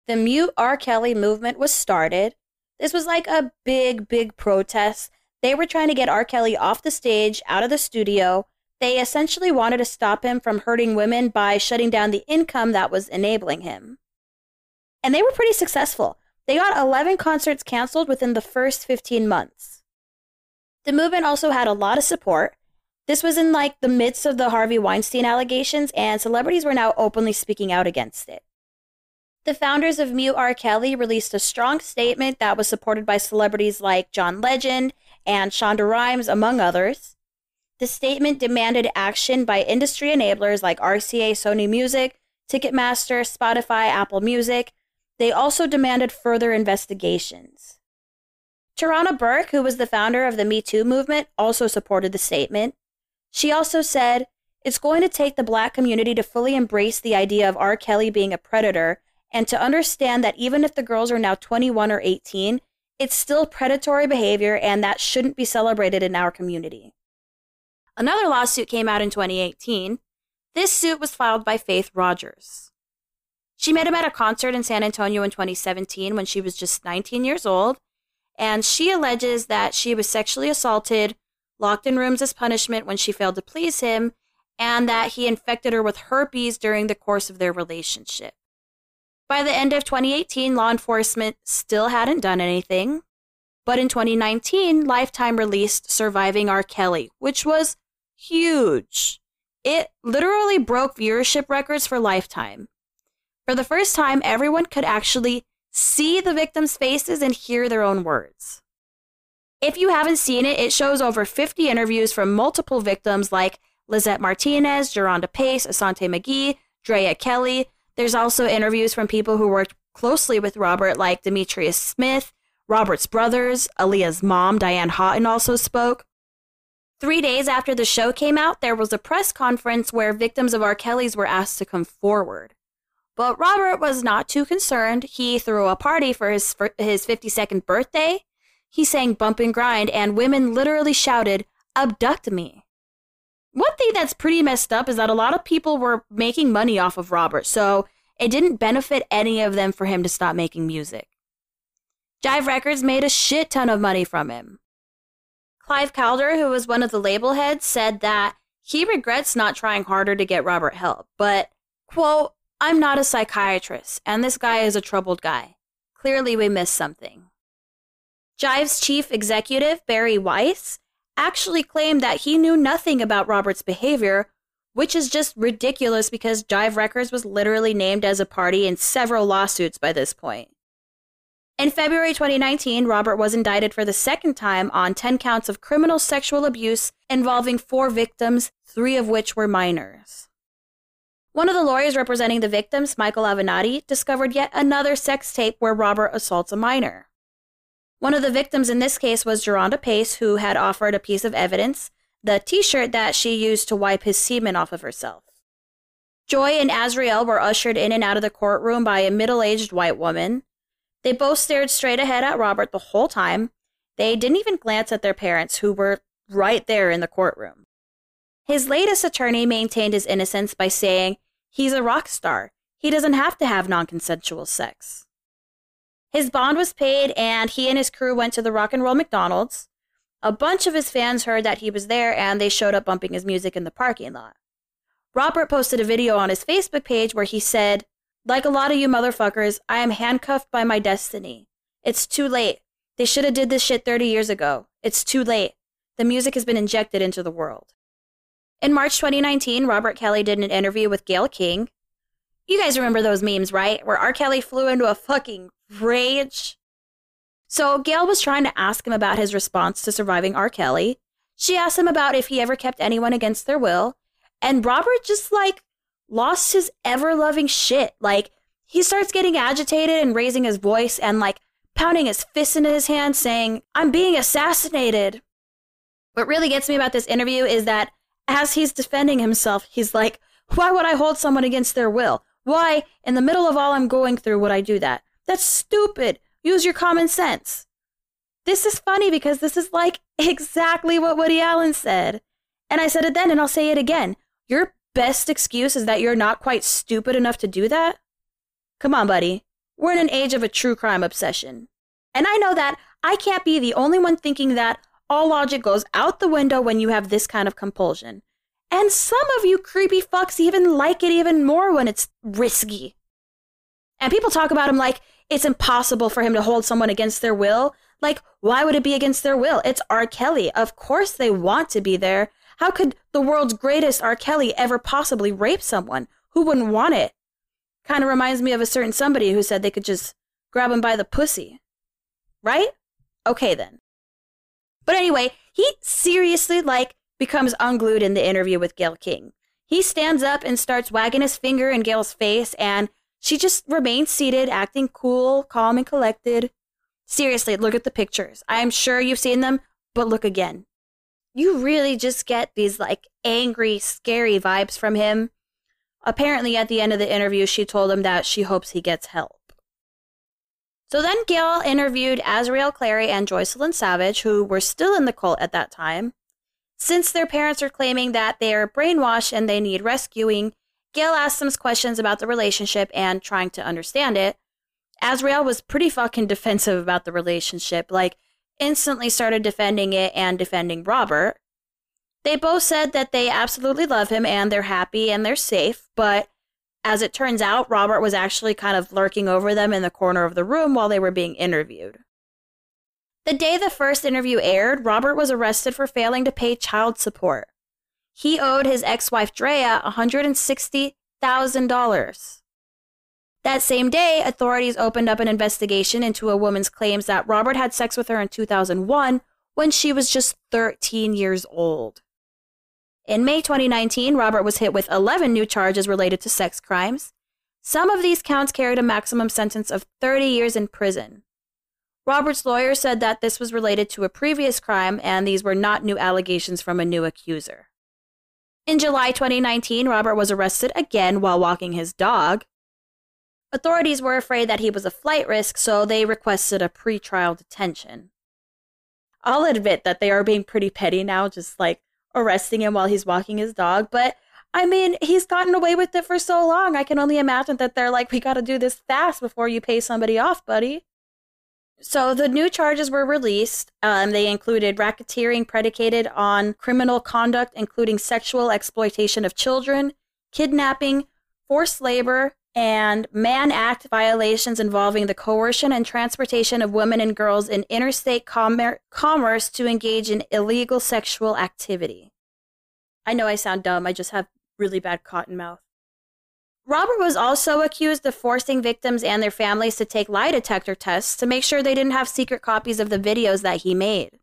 The Mute R. Kelly movement was started. This was like a big, big protest. They were trying to get R. Kelly off the stage, out of the studio. They essentially wanted to stop him from hurting women by shutting down the income that was enabling him. And they were pretty successful. They got 11 concerts canceled within the first 15 months. The movement also had a lot of support. This was in like the midst of the Harvey Weinstein allegations, and celebrities were now openly speaking out against it. The founders of Mute R. Kelly released a strong statement that was supported by celebrities like John Legend and Shonda Rhimes, among others. The statement demanded action by industry enablers like RCA, Sony Music, Ticketmaster, Spotify, Apple Music, They also demanded further investigations. Tarana Burke, who was the founder of the Me Too movement, also supported the statement. She also said, It's going to take the black community to fully embrace the idea of R. Kelly being a predator and to understand that even if the girls are now 21 or 18, it's still predatory behavior and that shouldn't be celebrated in our community. Another lawsuit came out in 2018. This suit was filed by Faith Rogers. She met him at a concert in San Antonio in 2017 when she was just 19 years old, and she alleges that she was sexually assaulted, locked in rooms as punishment when she failed to please him, and that he infected her with herpes during the course of their relationship. By the end of 2018, law enforcement still hadn't done anything. But in 2019, Lifetime released Surviving R. Kelly, which was huge. It literally broke viewership records for Lifetime. For the first time, everyone could actually see the victims' faces and hear their own words. If you haven't seen it, it shows over 50 interviews from multiple victims like Lizette Martinez, Jerhonda Pace, Asante McGee, Drea Kelly, there's also interviews from people who worked closely with Robert, like Demetrius Smith, Robert's brothers, Aaliyah's mom, Diane Haughton, also spoke. Three days after the show came out, there was a press conference where victims of R. Kelly's were asked to come forward. But Robert was not too concerned. He threw a party for his, for his 52nd birthday. He sang Bump and Grind, and women literally shouted, Abduct me. One thing that's pretty messed up is that a lot of people were making money off of Robert, so it didn't benefit any of them for him to stop making music. Jive Records made a shit ton of money from him. Clive Calder, who was one of the label heads, said that he regrets not trying harder to get Robert help, but, quote, I'm not a psychiatrist, and this guy is a troubled guy. Clearly, we missed something. Jive's chief executive, Barry Weiss, actually claimed that he knew nothing about Robert's behavior, which is just ridiculous because Jive Records was literally named as a party in several lawsuits by this point. In February 2019, Robert was indicted for the second time on 10 counts of criminal sexual abuse involving four victims, three of which were minors. One of the lawyers representing the victims, Michael Avenatti, discovered yet another sex tape where Robert assaults a minor. One of the victims in this case was Jerhonda Pace, who had offered a piece of evidence the t shirt that she used to wipe his semen off of herself. Joy and Azriel were ushered in and out of the courtroom by a middle aged white woman. They both stared straight ahead at Robert the whole time. They didn't even glance at their parents, who were right there in the courtroom. His latest attorney maintained his innocence by saying, He's a rock star. He doesn't have to have non consensual sex. His bond was paid, and he and his crew went to the Rock and Roll McDonald's. A bunch of his fans heard that he was there, and they showed up bumping his music in the parking lot. Robert posted a video on his Facebook page where he said, Like a lot of you motherfuckers, I am handcuffed by my destiny. It's too late. They should have did this shit 30 years ago. It's too late. The music has been injected into the world. In March 2019, Robert Kelly did an interview with Gayle King. You guys remember those memes, right? Where R. Kelly flew into a fucking rage. So Gayle was trying to ask him about his response to surviving R. Kelly. She asked him about if he ever kept anyone against their will. And Robert just like lost his ever loving shit. Like he starts getting agitated and raising his voice and like pounding his fist into his hand, saying, I'm being assassinated. What really gets me about this interview is that as he's defending himself, he's like, Why would I hold someone against their will? Why, in the middle of all I'm going through, would I do that? That's stupid. Use your common sense. This is funny because this is like exactly what Woody Allen said. And I said it then and I'll say it again. Your best excuse is that you're not quite stupid enough to do that? Come on, buddy. We're in an age of a true crime obsession. And I know that I can't be the only one thinking that all logic goes out the window when you have this kind of compulsion. And some of you creepy fucks even like it even more when it's risky. And people talk about him like it's impossible for him to hold someone against their will. Like, why would it be against their will? It's R. Kelly. Of course they want to be there. How could the world's greatest R. Kelly ever possibly rape someone? Who wouldn't want it? Kind of reminds me of a certain somebody who said they could just grab him by the pussy. Right? Okay then. But anyway, he seriously, like, becomes unglued in the interview with Gayle King. He stands up and starts wagging his finger in Gayle's face and She just remains seated, acting cool, calm, and collected. Seriously, look at the pictures. I'm sure you've seen them, but look again. You really just get these like angry, scary vibes from him. Apparently, at the end of the interview, she told him that she hopes he gets help. So then Gayle interviewed Azriel Clary and Joycelyn Savage, who were still in the cult at that time. Since their parents are claiming that they are brainwashed and they need rescuing, Gayle asked them questions about the relationship and trying to understand it. Azriel was pretty fucking defensive about the relationship, like instantly started defending it and defending Robert. They both said that they absolutely love him and they're happy and they're safe, but as it turns out, Robert was actually kind of lurking over them in the corner of the room while they were being interviewed. The day the first interview aired, Robert was arrested for failing to pay child support. He owed his ex wife Drea $160,000. That same day, authorities opened up an investigation into a woman's claims that Robert had sex with her in 2001 when she was just 13 years old. In May 2019, Robert was hit with 11 new charges related to sex crimes. Some of these counts carried a maximum sentence of 30 years in prison. Robert's lawyer said that this was related to a previous crime and these were not new allegations from a new accuser. In July 2019, Robert was arrested again while walking his dog. Authorities were afraid that he was a flight risk, so they requested a pretrial detention. I'll admit that they are being pretty petty now, just like arresting him while he's walking his dog. But I mean, he's gotten away with it for so long. I can only imagine that they're like, we got to do this fast before you pay somebody off, buddy. So the new charges were released. Um, they included racketeering predicated on criminal conduct, including sexual exploitation of children, kidnapping, forced labor, and Mann Act violations involving the coercion and transportation of women and girls in interstate com- commerce to engage in illegal sexual activity. I know I sound dumb, I just have really bad cotton mouth. Robert was also accused of forcing victims and their families to take lie detector tests to make sure they didn't have secret copies of the videos that he made.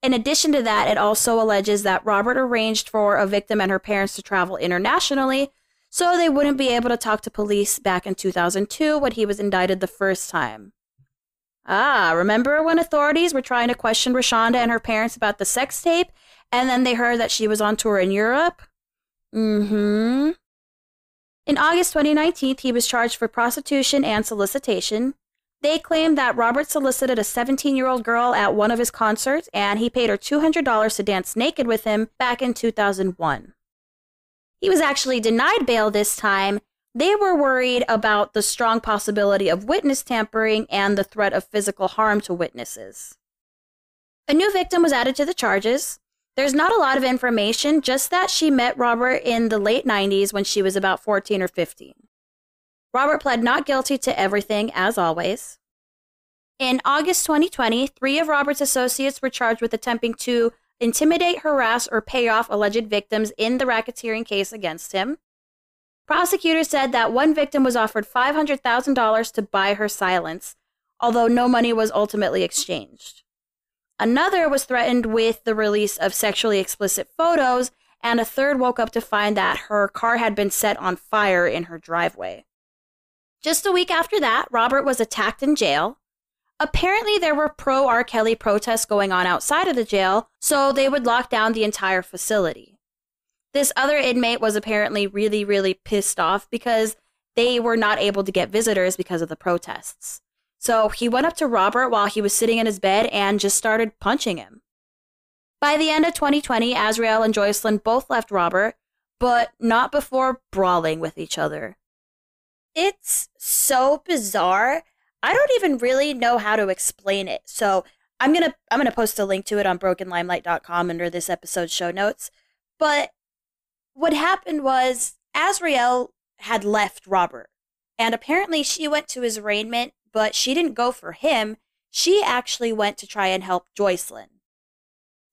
In addition to that, it also alleges that Robert arranged for a victim and her parents to travel internationally so they wouldn't be able to talk to police back in 2002 when he was indicted the first time. Ah, remember when authorities were trying to question Rashonda and her parents about the sex tape, and then they heard that she was on tour in Europe? Mm hmm. In August 2019, he was charged for prostitution and solicitation. They claimed that Robert solicited a 17 year old girl at one of his concerts and he paid her $200 to dance naked with him back in 2001. He was actually denied bail this time. They were worried about the strong possibility of witness tampering and the threat of physical harm to witnesses. A new victim was added to the charges. There's not a lot of information, just that she met Robert in the late 90s when she was about 14 or 15. Robert pled not guilty to everything, as always. In August 2020, three of Robert's associates were charged with attempting to intimidate, harass, or pay off alleged victims in the racketeering case against him. Prosecutors said that one victim was offered $500,000 to buy her silence, although no money was ultimately exchanged. Another was threatened with the release of sexually explicit photos, and a third woke up to find that her car had been set on fire in her driveway. Just a week after that, Robert was attacked in jail. Apparently, there were pro R. Kelly protests going on outside of the jail, so they would lock down the entire facility. This other inmate was apparently really, really pissed off because they were not able to get visitors because of the protests. So he went up to Robert while he was sitting in his bed and just started punching him. By the end of 2020, Azriel and Joycelyn both left Robert, but not before brawling with each other. It's so bizarre I don't even really know how to explain it. So I'm gonna I'm gonna post a link to it on brokenlimelight.com under this episode's show notes. But what happened was Azriel had left Robert, and apparently she went to his arraignment, but she didn't go for him. She actually went to try and help Joycelyn.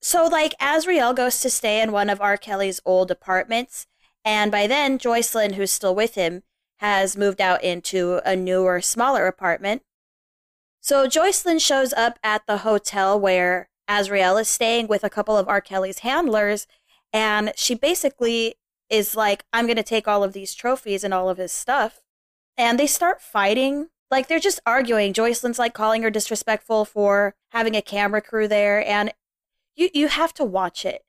So like Azriel goes to stay in one of R. Kelly's old apartments, and by then Joycelyn, who's still with him, has moved out into a newer, smaller apartment. So Joycelyn shows up at the hotel where Azriel is staying with a couple of R. Kelly's handlers, and she basically is like, I'm going to take all of these trophies and all of his stuff. and they start fighting. Like they're just arguing. Joycelyn's like calling her disrespectful for having a camera crew there, and you you have to watch it.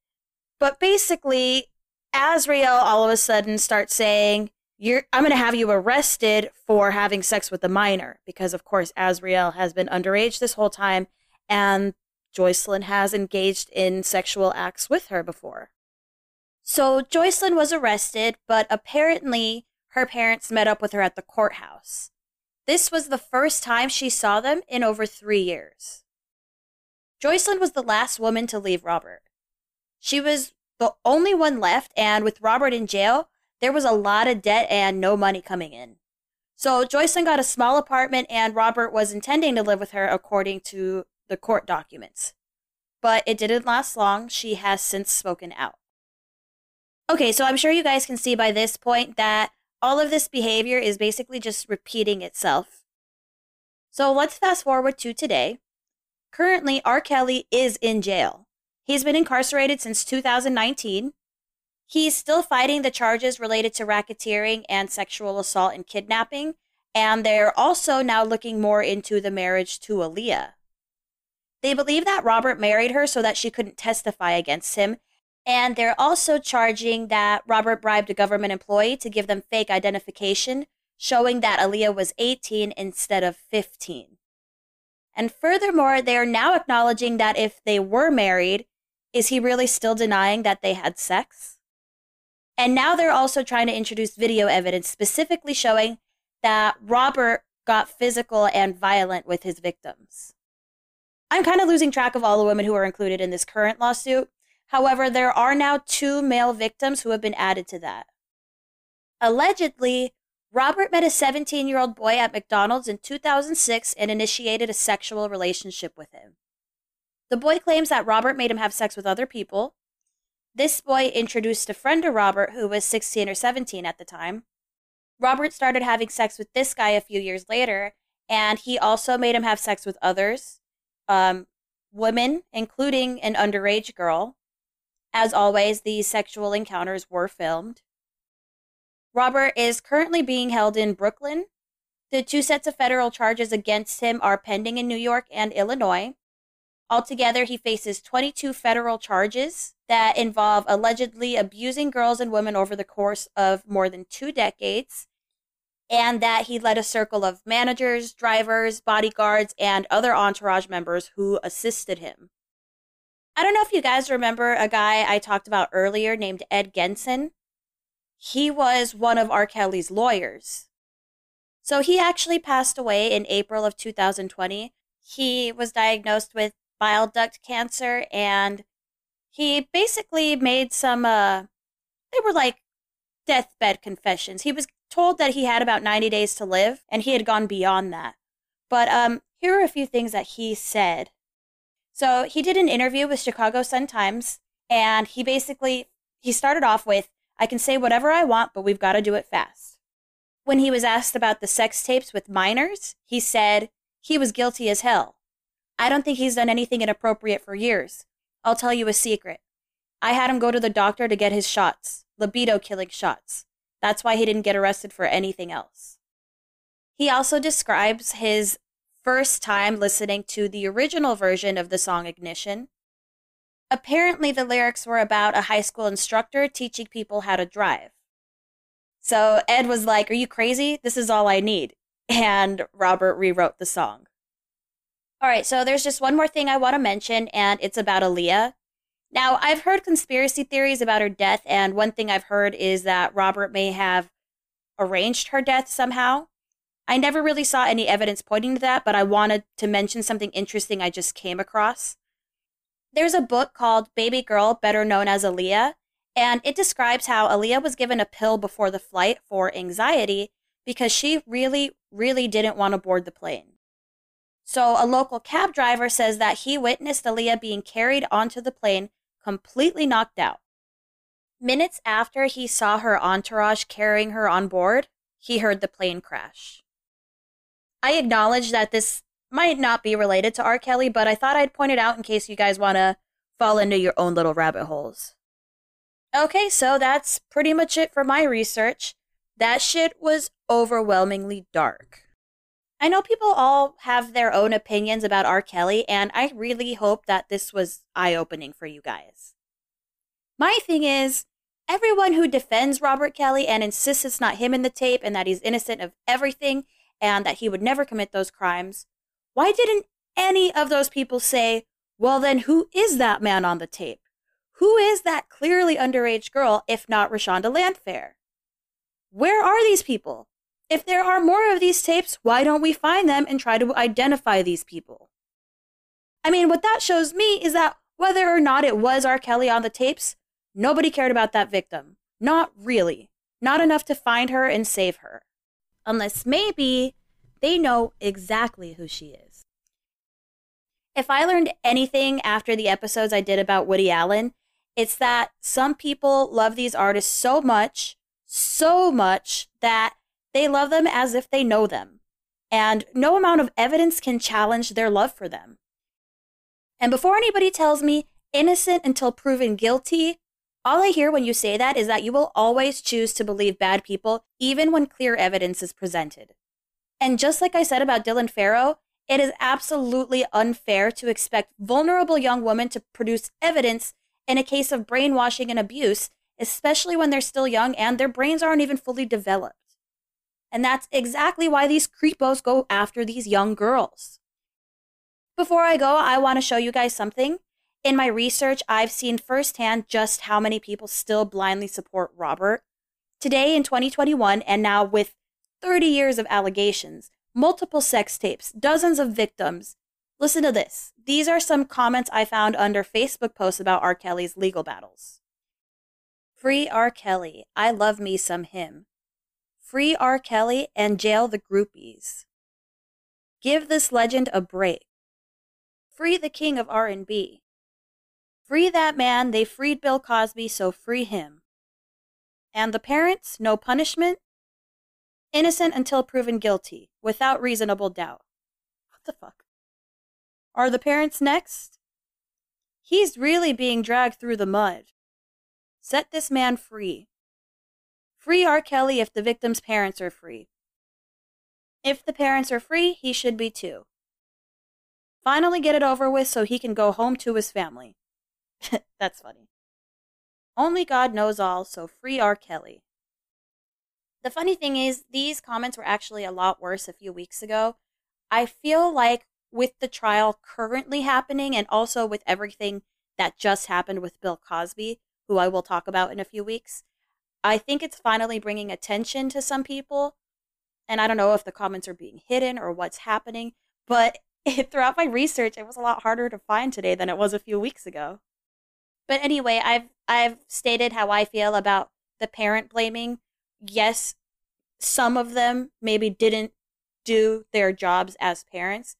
But basically, Azriel all of a sudden starts saying, "You're I'm going to have you arrested for having sex with a minor because of course Azriel has been underage this whole time and Joycelyn has engaged in sexual acts with her before." So Joycelyn was arrested, but apparently her parents met up with her at the courthouse. This was the first time she saw them in over 3 years. Joycelyn was the last woman to leave Robert. She was the only one left, and with Robert in jail, there was a lot of debt and no money coming in. So Joycelyn got a small apartment, and Robert was intending to live with her according to the court documents. But it didn't last long. She has since spoken out. Okay, so I'm sure you guys can see by this point that all of this behavior is basically just repeating itself. So let's fast forward to today. Currently, R. Kelly is in jail. He's been incarcerated since 2019. He's still fighting the charges related to racketeering and sexual assault and kidnapping, and they're also now looking more into the marriage to Aaliyah. They believe that Robert married her so that she couldn't testify against him, and they're also charging that Robert bribed a government employee to give them fake identification, showing that Aaliyah was 18 instead of 15. And furthermore, they are now acknowledging that if they were married, is he really still denying that they had sex? And now they're also trying to introduce video evidence specifically showing that Robert got physical and violent with his victims. I'm kind of losing track of all the women who are included in this current lawsuit. However, there are now two male victims who have been added to that. Allegedly, Robert met a 17 year old boy at McDonald's in 2006 and initiated a sexual relationship with him. The boy claims that Robert made him have sex with other people. This boy introduced a friend to Robert who was 16 or 17 at the time. Robert started having sex with this guy a few years later, and he also made him have sex with others, um, women, including an underage girl. As always, these sexual encounters were filmed. Robert is currently being held in Brooklyn. The two sets of federal charges against him are pending in New York and Illinois. Altogether, he faces 22 federal charges that involve allegedly abusing girls and women over the course of more than two decades, and that he led a circle of managers, drivers, bodyguards, and other entourage members who assisted him. I don't know if you guys remember a guy I talked about earlier named Ed Genson. He was one of R. Kelly's lawyers. So he actually passed away in April of 2020. He was diagnosed with bile duct cancer and he basically made some uh they were like deathbed confessions. He was told that he had about 90 days to live and he had gone beyond that. But um here are a few things that he said. So, he did an interview with Chicago Sun-Times and he basically he started off with I can say whatever I want, but we've got to do it fast. When he was asked about the sex tapes with minors, he said he was guilty as hell. I don't think he's done anything inappropriate for years. I'll tell you a secret. I had him go to the doctor to get his shots, libido killing shots. That's why he didn't get arrested for anything else. He also describes his first time listening to the original version of the song Ignition. Apparently, the lyrics were about a high school instructor teaching people how to drive. So Ed was like, Are you crazy? This is all I need. And Robert rewrote the song. All right, so there's just one more thing I want to mention, and it's about Aaliyah. Now, I've heard conspiracy theories about her death, and one thing I've heard is that Robert may have arranged her death somehow. I never really saw any evidence pointing to that, but I wanted to mention something interesting I just came across. There's a book called Baby Girl, better known as Aaliyah, and it describes how Aaliyah was given a pill before the flight for anxiety because she really, really didn't want to board the plane. So a local cab driver says that he witnessed Aaliyah being carried onto the plane completely knocked out. Minutes after he saw her entourage carrying her on board, he heard the plane crash. I acknowledge that this might not be related to R. Kelly, but I thought I'd point it out in case you guys want to fall into your own little rabbit holes. Okay, so that's pretty much it for my research. That shit was overwhelmingly dark. I know people all have their own opinions about R. Kelly, and I really hope that this was eye opening for you guys. My thing is, everyone who defends Robert Kelly and insists it's not him in the tape and that he's innocent of everything and that he would never commit those crimes, why didn't any of those people say, well, then who is that man on the tape? Who is that clearly underage girl, if not Rashonda Landfair? Where are these people? If there are more of these tapes, why don't we find them and try to identify these people? I mean, what that shows me is that whether or not it was R. Kelly on the tapes, nobody cared about that victim. Not really. Not enough to find her and save her. Unless maybe they know exactly who she is. If I learned anything after the episodes I did about Woody Allen, it's that some people love these artists so much, so much that they love them as if they know them. And no amount of evidence can challenge their love for them. And before anybody tells me innocent until proven guilty, all I hear when you say that is that you will always choose to believe bad people, even when clear evidence is presented. And just like I said about Dylan Farrow, it is absolutely unfair to expect vulnerable young women to produce evidence in a case of brainwashing and abuse, especially when they're still young and their brains aren't even fully developed. And that's exactly why these creepos go after these young girls. Before I go, I want to show you guys something. In my research, I've seen firsthand just how many people still blindly support Robert. Today in 2021, and now with 30 years of allegations, multiple sex tapes, dozens of victims. Listen to this. These are some comments I found under Facebook posts about R. Kelly's legal battles. Free R. Kelly. I love me some him. Free R. Kelly and jail the groupies. Give this legend a break. Free the king of R&B. Free that man, they freed Bill Cosby, so free him. And the parents, no punishment, innocent until proven guilty, without reasonable doubt. What the fuck? Are the parents next? He's really being dragged through the mud. Set this man free. Free R. Kelly if the victim's parents are free. If the parents are free, he should be too. Finally get it over with so he can go home to his family. That's funny. Only God knows all, so free R. Kelly. The funny thing is, these comments were actually a lot worse a few weeks ago. I feel like with the trial currently happening and also with everything that just happened with Bill Cosby, who I will talk about in a few weeks, I think it's finally bringing attention to some people. And I don't know if the comments are being hidden or what's happening, but it, throughout my research, it was a lot harder to find today than it was a few weeks ago. But anyway, I've I've stated how I feel about the parent blaming yes, some of them maybe didn't do their jobs as parents.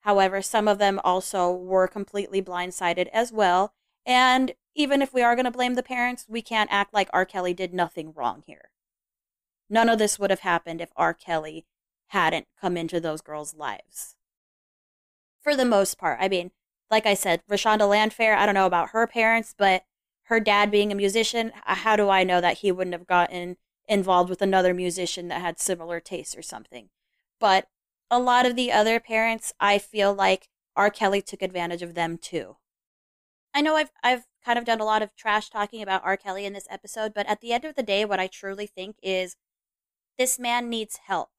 However, some of them also were completely blindsided as well. And even if we are going to blame the parents, we can't act like R. Kelly did nothing wrong here. None of this would have happened if R. Kelly hadn't come into those girls' lives. For the most part, I mean, like I said, Rashonda Landfair, I don't know about her parents, but her dad being a musician, how do I know that he wouldn't have gotten involved with another musician that had similar tastes or something. But a lot of the other parents, I feel like R. Kelly took advantage of them too. I know I've I've kind of done a lot of trash talking about R. Kelly in this episode, but at the end of the day, what I truly think is this man needs help.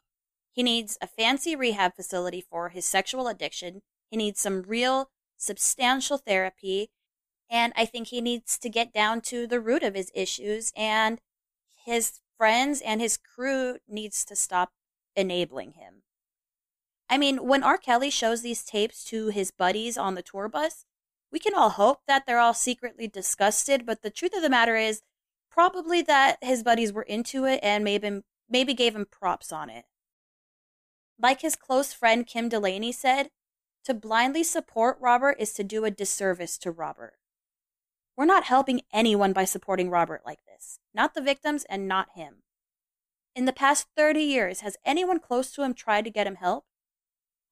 He needs a fancy rehab facility for his sexual addiction. He needs some real substantial therapy. And I think he needs to get down to the root of his issues and his friends and his crew needs to stop enabling him. I mean, when R. Kelly shows these tapes to his buddies on the tour bus, we can all hope that they're all secretly disgusted, but the truth of the matter is probably that his buddies were into it and maybe maybe gave him props on it. Like his close friend Kim Dulaney said, to blindly support Robert is to do a disservice to Robert. We're not helping anyone by supporting Robert like this, not the victims and not him. In the past 30 years, has anyone close to him tried to get him help?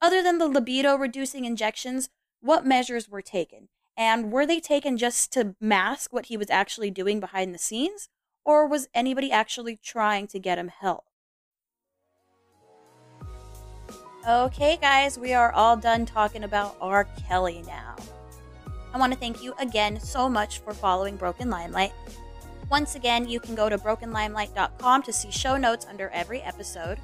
Other than the libido reducing injections, what measures were taken? And were they taken just to mask what he was actually doing behind the scenes? Or was anybody actually trying to get him help? Okay, guys, we are all done talking about R. Kelly now. I want to thank you again so much for following Broken Limelight. Once again, you can go to brokenlimelight.com to see show notes under every episode.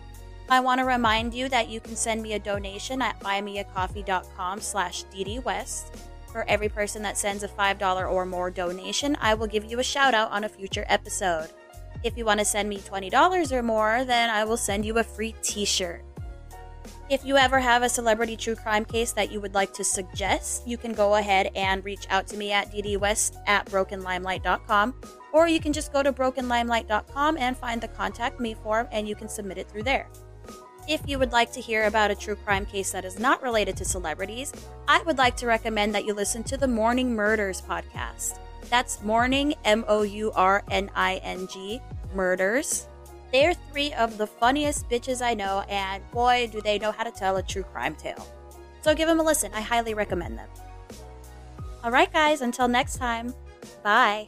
I want to remind you that you can send me a donation at buymeacoffee.com slash ddwest. For every person that sends a $5 or more donation, I will give you a shout out on a future episode. If you want to send me $20 or more, then I will send you a free t shirt. If you ever have a celebrity true crime case that you would like to suggest, you can go ahead and reach out to me at ddwest at brokenlimelight.com, or you can just go to brokenlimelight.com and find the contact me form and you can submit it through there. If you would like to hear about a true crime case that is not related to celebrities, I would like to recommend that you listen to the Mourning Murders podcast. That's Mourning, M O U R N I N G, Murders. They're three of the funniest bitches I know, and boy, do they know how to tell a true crime tale. So give them a listen. I highly recommend them. All right, guys, until next time, bye.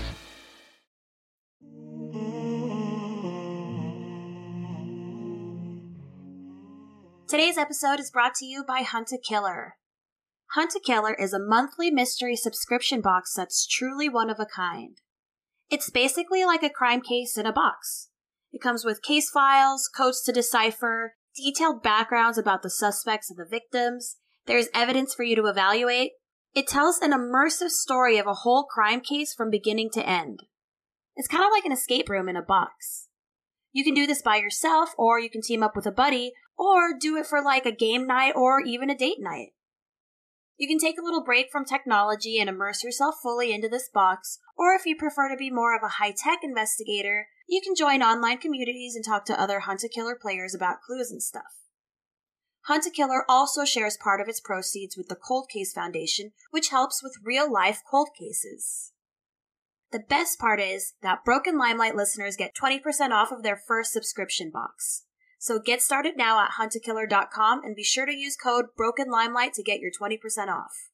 Today's episode is brought to you by Hunt a Killer. Hunt a Killer is a monthly mystery subscription box that's truly one of a kind. It's basically like a crime case in a box. It comes with case files, codes to decipher, detailed backgrounds about the suspects and the victims. There's evidence for you to evaluate. It tells an immersive story of a whole crime case from beginning to end. It's kind of like an escape room in a box. You can do this by yourself, or you can team up with a buddy, or do it for like a game night or even a date night. You can take a little break from technology and immerse yourself fully into this box, or if you prefer to be more of a high tech investigator, you can join online communities and talk to other Hunt a Killer players about clues and stuff. Hunt a Killer also shares part of its proceeds with the Cold Case Foundation, which helps with real life cold cases. The best part is that Broken Limelight listeners get 20% off of their first subscription box. So get started now at huntakiller.com and be sure to use code Broken Limelight to get your 20% off.